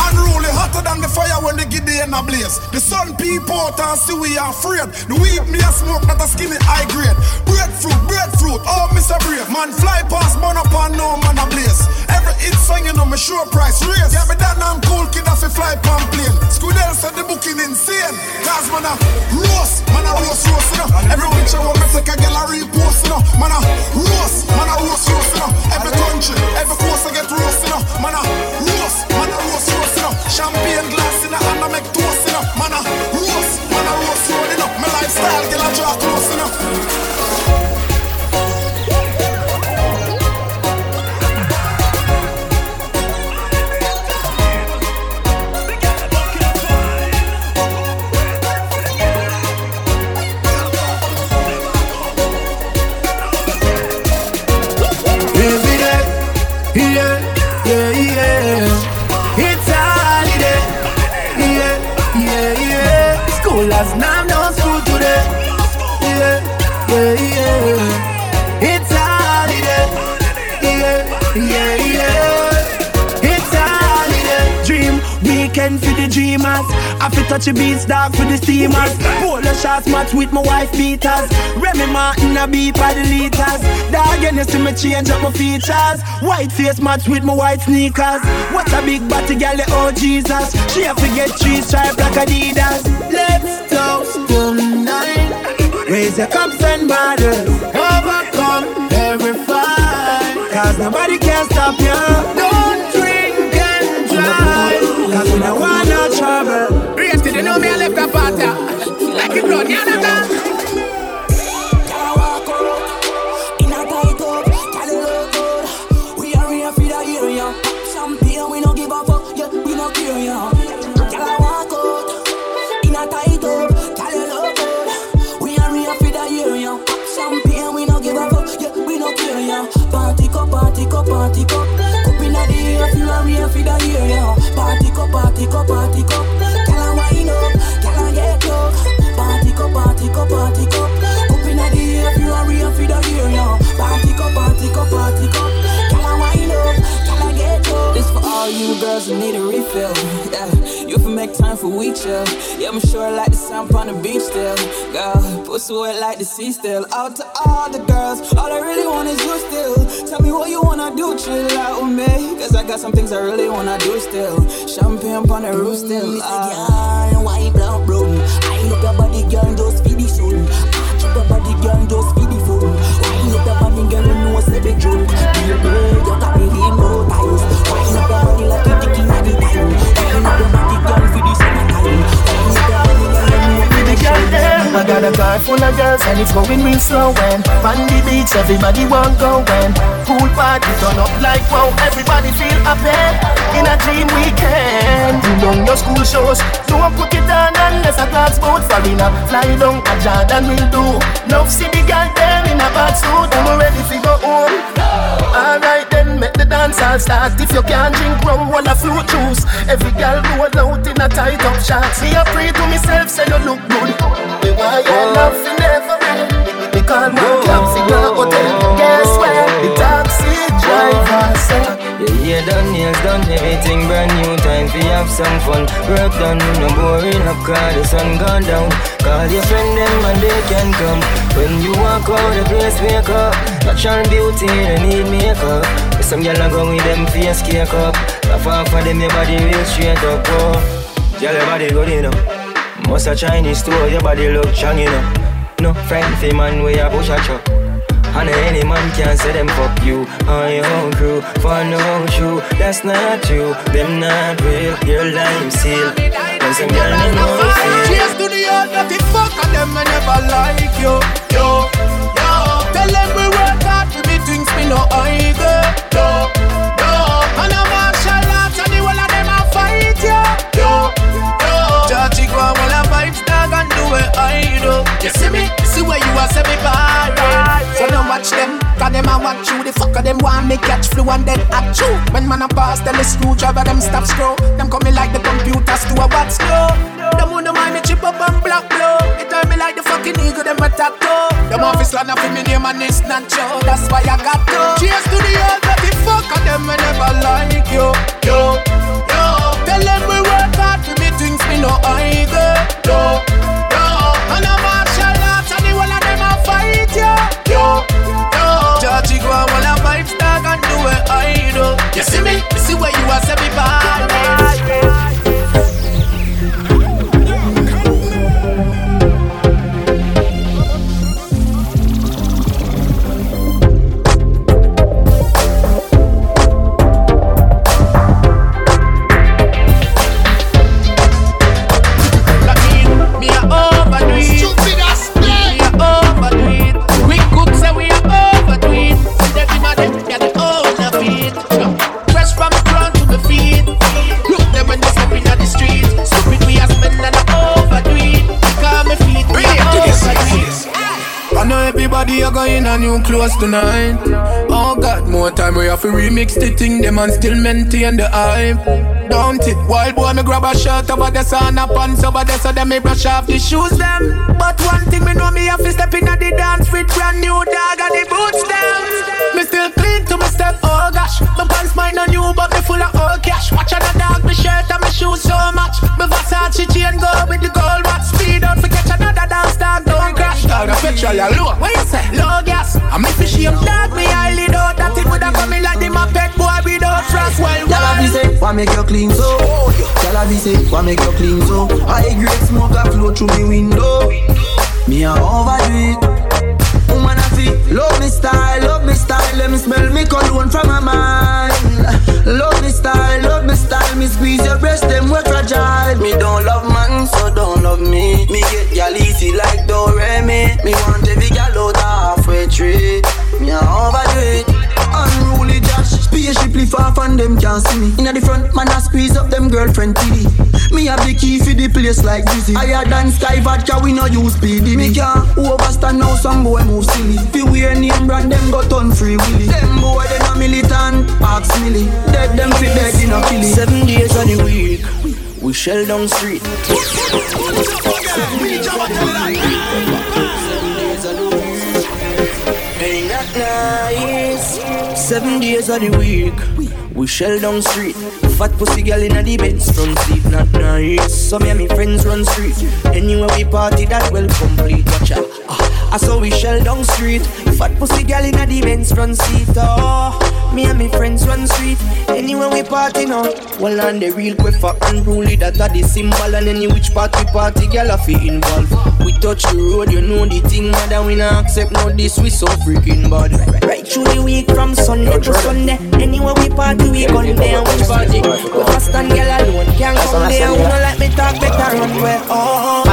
Unruly, hotter than the fire when the end a blaze. The sun peep out and see we are afraid. The weed me a smoke, not a skinny high grade. Breadfruit, breadfruit, oh Mr. Brave. Man fly past, burn up and no man a blaze. Every hit song, you know, me sure price raise. Yeah, me that damn cool kid off a fly pan plane. Squidel said the booking insane. Cause man a roast, man a roast, roast, you know. Every picture what me take a girl a repost, you know. Man a roast, man a roast, roast, you know. Every country, every coast I get roast, you know. Man a roast, man a roast, roast, you know. Champagne glass in the hand I make toast, you know. Man a roast, man a roast, road, you know. My lifestyle, girl a draw close, you know. Has now weekend for the dreamers. I fit touch the beats dark for the steamers. Polar shots match with my wife beaters. Remy Martin a beat by the liters. Dog and you see me change up my features. White face match with my white sneakers. What a big body girl, oh Jesus. She have to get three stripe like Adidas. Let's toast tonight. Raise your cups and bottles. Overcome every fight. Cause nobody can stop you. Don't drink and drive. Cause we don't want no trouble. Race to the know me I left a party Like it blood, yeah, nah, nah. In a tight up, tell look good. We are here for the year, yeah. Champion, we no give a fuck, yeah, we no care, yeah. Girl, I walk out. In a tight up, tell look good. We are here for the year, yeah. Champion, we no give a fuck, yeah, we no care, yeah. Party cup, party cup, party cup. Cup in the air, you are here for the year, yeah. Party cup, party cup. Girl, I wind up, girl, I get low. Party cup, party cup, party cup. Up in the air, you are here for the year, yeah. Party cup, party cup, party cup. All you girls who need a refill. Yeah, you can make time for we chill. Yeah, I'm sure I like the sound on the beach still. Girl, pussy wet like the sea still. Out to all the girls, all I really want is you still. Tell me what you wanna do, chill out with me. Cause I got some things I really wanna do still. Champagne on the roof still. Girl, white, black, brown. I look your body, girl, just feed the soul. I keep your body, girl, just feed the phone. Wine up your body, girl, you know say the joke. Baby, you got me hypnotized. Wine them. I got a car full of girls and it's going real slow And on the beach everybody want go when pool party turn up like wow everybody feel happy in a dream weekend. You know your school shows, don't put it on unless a glass boat for dinner. Fly down a Jordan will do. Love see the girl there in a bad suit, I'm ready to go home. Alright make the dance all start. If you can't drink rum, well a fruit juice. Every girl roll out in a tight up shots. Me a pray to myself, say you look good. Me why your love never end. Me call my cabs in a hotel. Guess where? Yeah, yeah, done, nails done, everything brand new. Time for have some fun. Work done, no boring up, cause the sun gone down. Call your friend them and they can come. When you walk out, the place wake up. Natural beauty, they need makeup. With some gyal go with them face cake up. Laugh off for them, your body real straight up. Oh, gyal your body good enough. Must a Chinese store, your body look strong enough. No friend man where you push a truck. And any man can say them fuck you. On your own crew For no true, that's not true. Them not real, your lime seal. And some girl no know feel Cheers to the old dirty fuck and them I never like you. Yo, yo. Tell them we work hard to be things me no either. Yo, yo. And a martial arts and the whole of them a fight yo. Yo, yo. Judge go on all the vibes dog and do it I do. You see me? See where you are me pirate So don't watch them Cause them a watch you. The fucker them want me catch flu and then act you. When man a pass then the screwdriver them stop screw Them coming like the computers to a what's slow. Them want to mind me chip up and block blow. It turn me like the fucking eagle them attack toe Them office land up in me name and it's not show That's why I got to Cheers to the old dirty fucker them I never like you Yo, yo. Tell them we work hard to be things me no either Yo, yo. And a yo Judge go all the vibes dog and do it I do You see me? You see where you are say going on new clothes tonight. Oh God, more time we have to remix the thing, them and still maintain the hype. Don't it? Wild boy, me grab a shirt over there, son, a pants over there, so them me brush off the shoes them. But one thing me know me have to step in at the dance with brand new dog and the boots them. Step, oh gosh. My pants might not new, but me full of old cash. Watch out the dog, me shirt and me shoes so much. Me Versace chain go with the gold watch. Speed up, forget another dance dog, don't crash. Dog, the petrol ya low. What you say? Low gas. I'm if you shame dog, me highly doubt that it woulda come in like the Muppet boy without frost. Well, Tell her well. say, why make you clean so? Tell her say, why make you clean so? High grade smoke a flow through me window. Me a overdo it. Love me style, love me style. Let me smell me cologne from my mind. Love me style, love me style. Me squeeze your breast, them we fragile. Me don't love man, so don't love me. Me get gal easy like Doremi. Me want every gal out halfway tree. Me a overdo it. Unruly Josh, spaceship far from them can't see me. Inna the front, man I squeeze up them girlfriend TD. Me have the key for the place like Dizzy. Higher than Skyy Vodka, we no use PD. Me can't overstand now, some boy move silly. Fi wear name brand, them go turn free willy. Them boy they no militant, ask milly. Dead them fi dead, you no kill it. Seven days of the week, we shell down street. Seven days of the week, Ain't that nice? Seven days of the week, we shell down street. Fat pussy girl in the beds front seat, not nice. Some of me friends run street. Anywhere we party, that well complete. Watch out. Ah, I saw we shell down street. Fat pussy girl in the Benz front seat. Oh, me and my friends run street. Anywhere we party now. Well, on the real quick for unruly, that are the symbol. And any which party party, girl, I feel involved. We touch the road, you know the thing, mother. We not accept no this, we so freaking bad. Right through the week from Sunday to Sunday. Anywhere we party, we gun there. Which party? We fast and girl alone can't come there. Who no like me talk better run where? Oh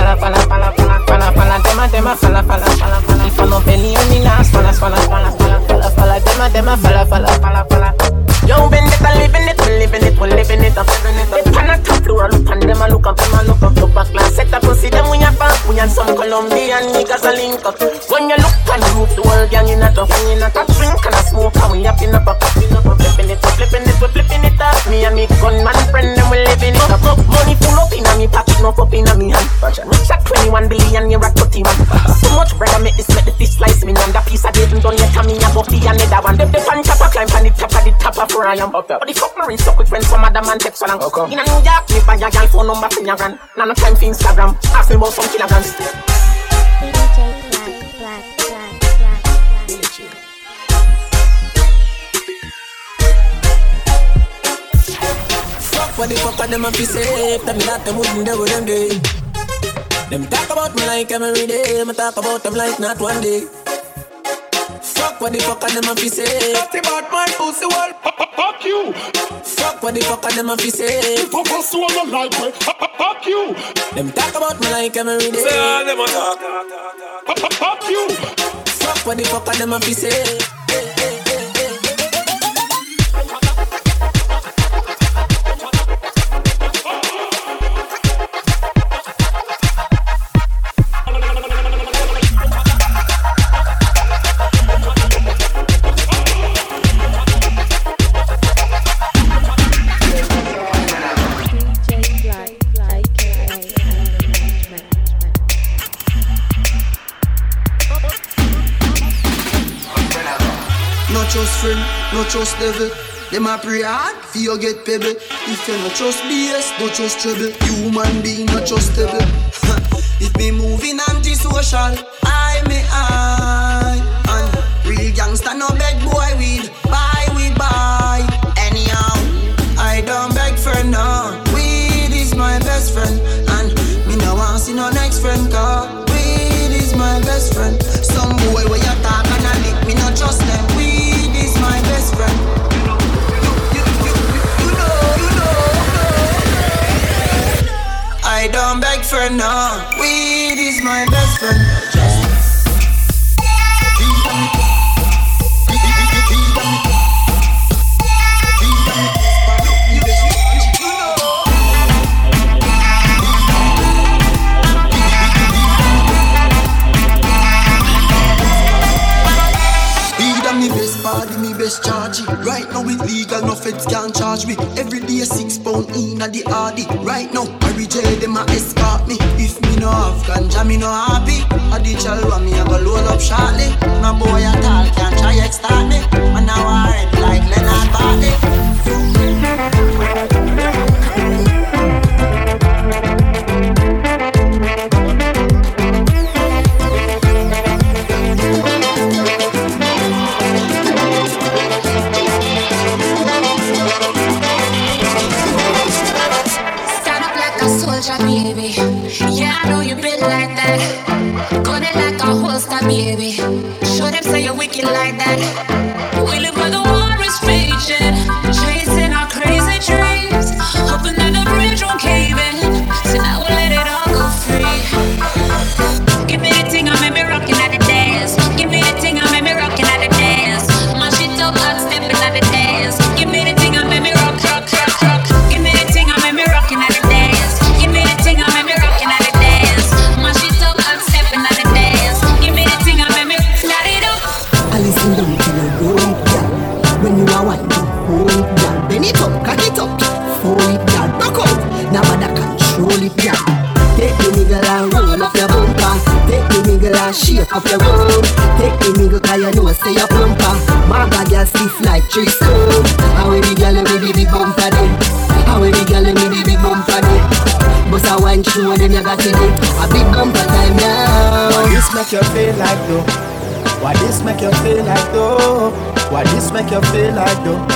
falla, dema, dema, fala fala fala fala, If I no believe on me now, fala fala fala. swalla, falla, falla, dema, dema, fala fala fala. falla. Yo, been it, i living it, we're living it, we're living it, I'm living it. They pan a top floor, look on them, I look up, them, look up, look back, class set up, see them when you pop, when you some Colombian niggas a link up. When you look and the the world gang in a tough, when you not a drink and a smoke, and we up in a pop, we up, flipping it, we flipping it, we flipping it up. Me and me gunman friend, and we living it up. Money full up in a me pocket, no up in a me hand. Rich at 21 billion, you rock 30 man. Too much bread, I make this, make the fish slice me, and that piece I didn't done yet, and me a buffy, another one. The, the pan chopper climb on the top of the top of where I am up there. But the fuck me rinse up with friends from other man text on okay. In a New York, me buy a girl phone number for your grand. Now no time for Instagram. Ask me about some kilograms. Fuck what the fuck are them a fi say Tell me that them wouldn't do with them day Them talk about me like every day. Me talk about them like not one day. Fuck what the fuck are them a fi say? Talk about my pussy well Fuck you. Fuck what the fuck are them a fi say? Fuck us all the like way Fuck you. Them talk about me like every day. Say all them a talk. Fuck you. Fuck what the fuck are them a fi say trust devil. Them a pray hard, for you get pebble. If you no trust BS, no trust trouble. Human being no trustable. if me moving antisocial, I me I. And real gangster no beg boy weed, buy we buy. Anyhow, I don't beg for no. Weed is my best friend, and me no want see no next friend. Cause weed is my best friend. I don't beg for no. Weed is my best friend. Right now it's legal, no feds can charge me. Every day six pound in a the hardy. Right now, a escort me. If me no have ganja, me no happy. A the chalwa me a go load up shortly. No boy at all can try extort me. Feel like though?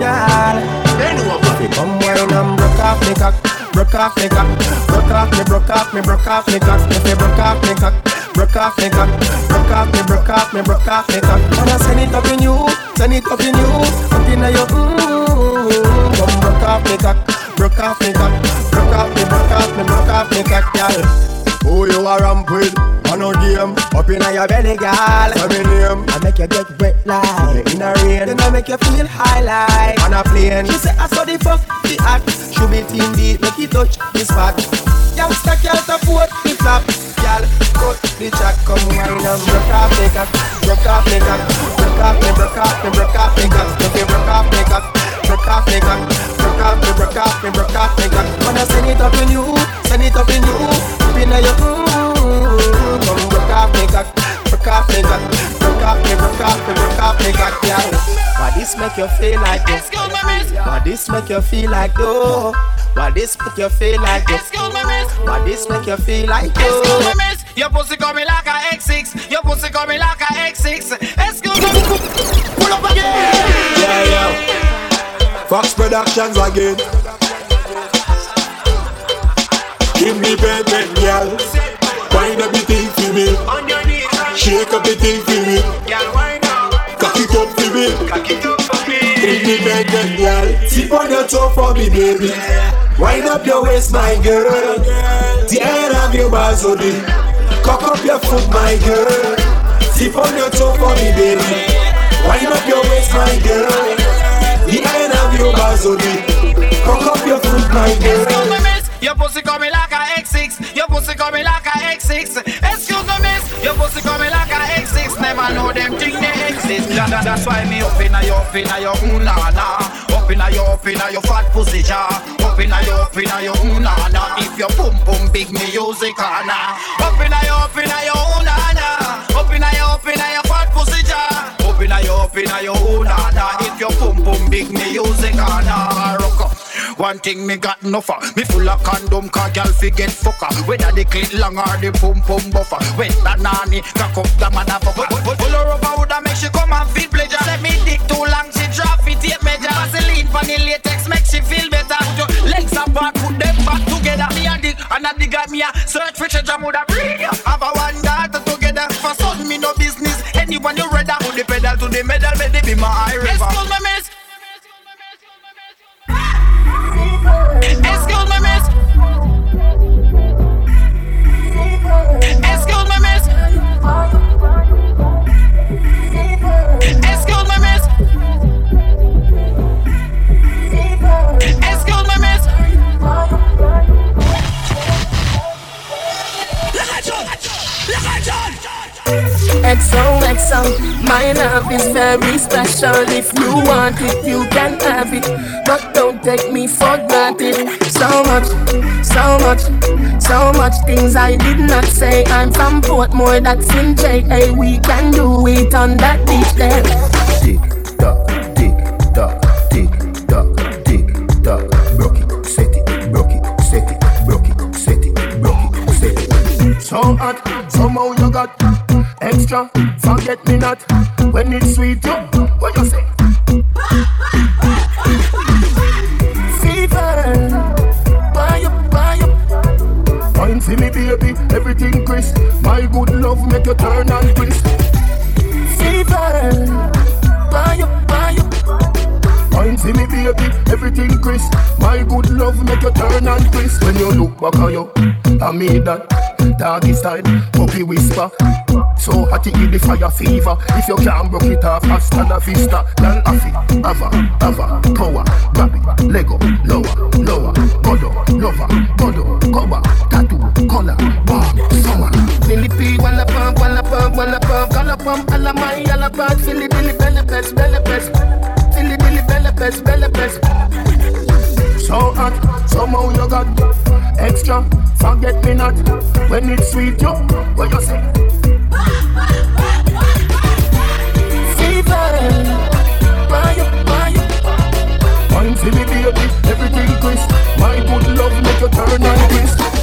Girl, if you come wine and broke off me cock, broke off me cock, broke off me, broke off me, broke off me cock. If you broke off me cock, broke off me cock, broke off me, broke off me, broke off me cock. I send it up in you, send it up in you, up in your mmm. In your belly, girl. What's my name? I make you get wet like in a rain. Then I make you feel high like On a plane. She say I saw the fuck the act. Should be team beat, make it touch the spot. Youngster can't afford the flap. Girl, cut the chat, come wine and broke off the cock, broke off the cock, broke off me, broke off me, broke off the cock, make it broke off the cock, broke off the cock, broke off me, broke off me, broke off the cock. Wanna send it up in you, send it up in you, up in your mm, come broke off cock, broke off cock, broke off me, broke off me, broke off cock, girl. Why this make you feel like this? Why this make you feel like though? Why this make you feel like this? Why this make you feel like though? Your pussy coming like a X6. Your pussy coming like a X6. Excuse me. Pull up again. Yeah, yeah. Fox Productions again. Give me bed, bed, girl. Wind up the thing for me. Shake up the thing for me. Cock it up for me. For me. Bed, girl. Tip on your toe for me, baby. Wind up your waist, my girl. The end of your body. Cock up your foot, my girl. Tip on your toe for me, baby. Wind up your waist, my girl. The end of your body. Cock up your foot, my girl. Me. Your pussy coming like a X6. Your pussy coming like a X6. Excuse me, miss. Your pussy coming like a X6. Never know them thing they exist. That, that, that's why me up inna your, up inna your ooh na na. Up inna your, up inna your fat pussy jar. Up inna your, up inna your ooh na na. If your pum pum big music on Up inna your, up inna your ooh na na. Up inna your, up inna your fat pussy jar. Up inna your, up inna your ooh na na. If your pum pum big music on Rock up. One thing me got enough of Me full of condom car girl fi get fucker Whether the clit long or the pum pum buffer. When that nanny cock up the motherfucker. Pull her and woulda make she come and feel pleasure. Say me dick too long she drop it tape measure. Vaseline for the latex make she feel better. Put your legs apart put them back together. Me a dig and a dig at me a search for treasure Woulda bring have a one daughter together. For something me no business. Anyone you ready Put the pedal to the metal Make the be my eye river Excuse me miss Excuse me, XOXO, my love is very special. If you want it, you can have it. But don't take me for granted. So much, so much, so much things I did not say. I'm from Portmore, that's in JA. We can do it on that beach there. Tick tock, tick tock, tick tock, tick tock. Broke it, set it, broke it, set it, broke it, set it, broke it, set it. So hot, somehow you got extra. Forget me not when it's sweet. You, what you say? Fever, buy up, buy up. Wine for me, baby, everything crisp. My good love make you turn and twist. Fever, for me, baby, everything crisp. My good love make you turn and twist. When you look back at you, I made that doggy style, puppy whisper. So hot it the fire fever. If you can't broke it off, hasta la vista. Girl, afi, ava, ava, power, grab it, Lego, lower, lower, godo, lover, godo, cover, tattoo, color, warm, summer. Billy P, wanna pump, wanna pump, wanna pump, wanna pump, alla my, alla pump, Philly, Billy, belly best, belly best, Best, belly best. So hot, somehow you got extra. Forget me not when it's sweet, yo. What you say? Fever. Wine for me, baby, everything crisp. My good love make you turn and twist.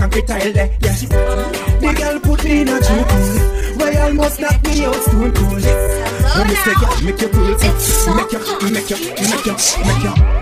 concrete tile there. Yeah. The girl put me in a a G-pool. Why almost knock me out stone cold. No mistake, make you pull. Make you, make you, make you, make you, make you.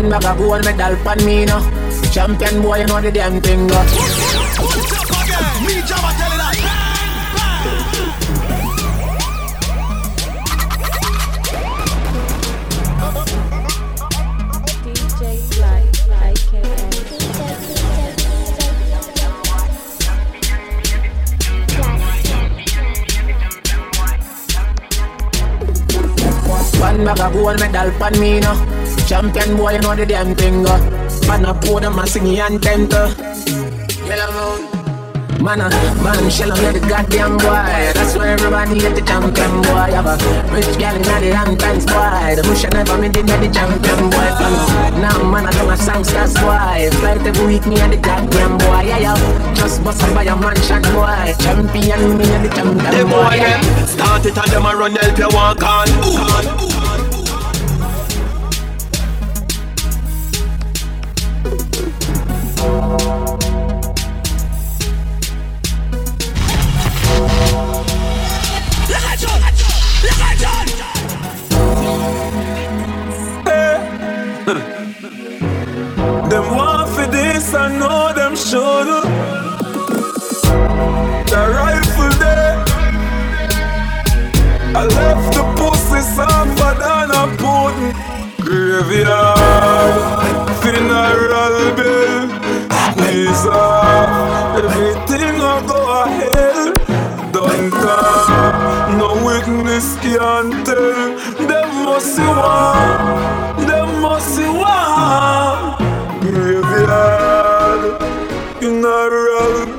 One bag of gold medal pan me no Champion boy, you know the damn thing go. Put up One bag of gold medal pan me now. Champion boy, you know the damn thing. Uh. Man, I pour them a singing and tenter. Yellow. Man, uh, man, shell on the goddamn boy. That's why everybody let the champion boy. Have a rich girl in the Hamptons boy. The bush never made in the champion boy. From now, man, I my a songsters boy. Flight every week, me and the goddamn boy. Yeah, yeah. Just bust up by a mansion boy. Champion, me and the champion boy. Yeah. Start it and them a run help you walk on. Ooh. Ooh. left the pussy suffer than a Putin graveyard. Funeral bill, squeeze off. Everything will go ahead. Don't talk, no witness can tell. Them must see one, them must see one. Graveyard, funeral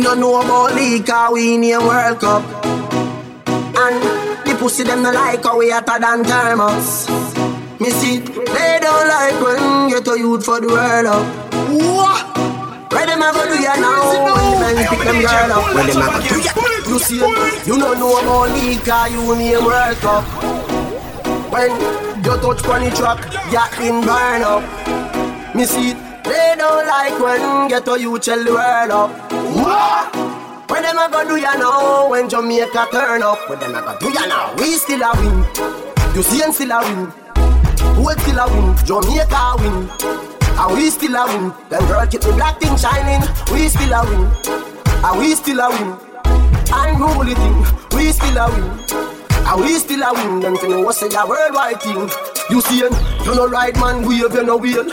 no know about league cause we in a World Cup. And the pussy them no like how we hotter than thermos Me see they don't like when get a youth for the world up What? Where them a go do ya now? When men pick them girl up. Where them a go do ya? You see you no know about league cause you in a World Cup. When you touch on the track, ya in burn up. Me see they don't like when get a youth tell the world up what? When them a go do ya now? When Jamaica turn up, when them a go do ya now? We still a win. You see, and still a win. Who still a win? Jamaica win. And we still a win. Them girl keep the black thing shining. We still a win. And we still a win. Unruly thing. We still a win. And we still a win. Them thing was say a worldwide thing. You see, and you no right man, wave you no wheel.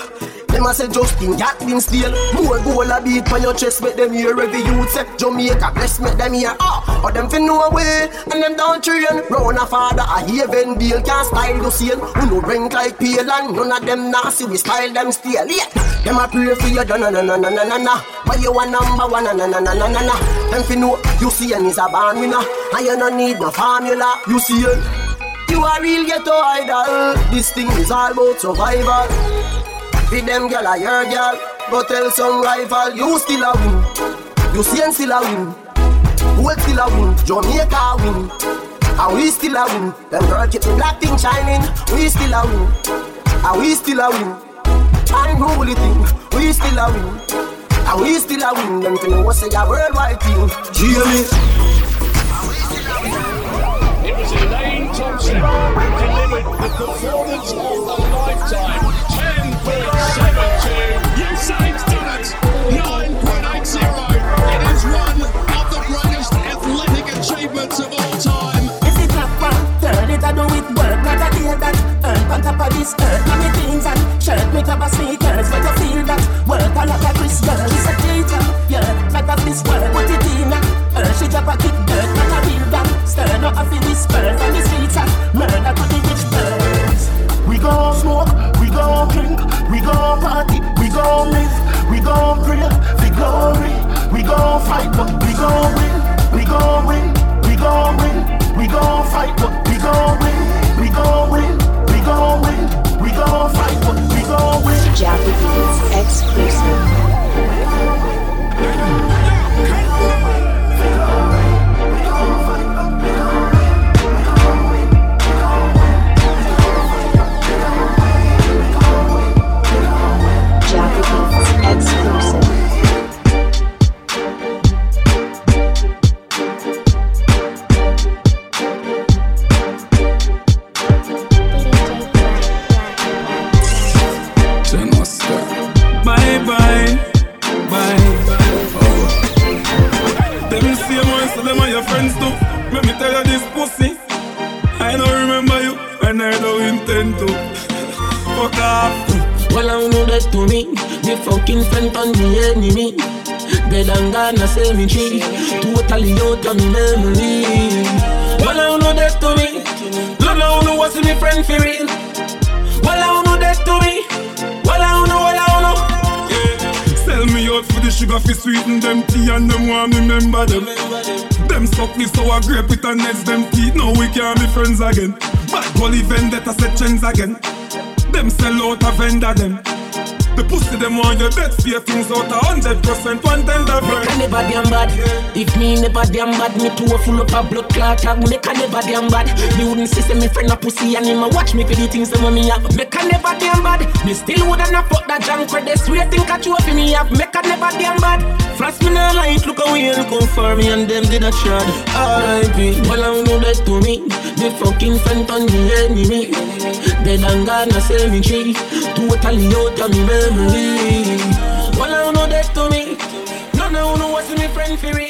Them a say Justin Gatlin steel More goal a beat on your chest Make them hear every youth say Jamaica bless make them hear Ah, oh, or them fi know way And them down train. Round a father a haven deal Can't style the same. Who no rank like pale And none of them nasty We style them still Yeah, them a pray for you Na na na na na na na But you a number one Na na na na na na Them fi know You see and is a born winner. And you no need no formula You see it you a real ghetto idol. This thing is all about survival Feed them gal a your gal Go tell some rival you still a win. You see still a win. Who still a win. Jamaica win. And we still a win. Them girl keep the black thing shining. We still a win. And we still a win. Unruly thing We still a win. And we still a win. Them thing was say a worldwide thing. Hear It was Elaine Thompson who delivered the performance never damn bad, me too full up a blood clot tag. Make a never damn bad. Me wouldn't see me friend a pussy and him a watch me for the things that me have. Make a never damn bad. Me still woulda not fuck that junk for this way think a trophy me have. Make a never damn bad. Frost me no light, look we look out for me and them did a trod. R.I.P. Well I know that to me. The fucking friend on the enemy. Dead and gone a cemetery. Totally out of me memory. Well I know that to me. No, no, no, what's me friend for?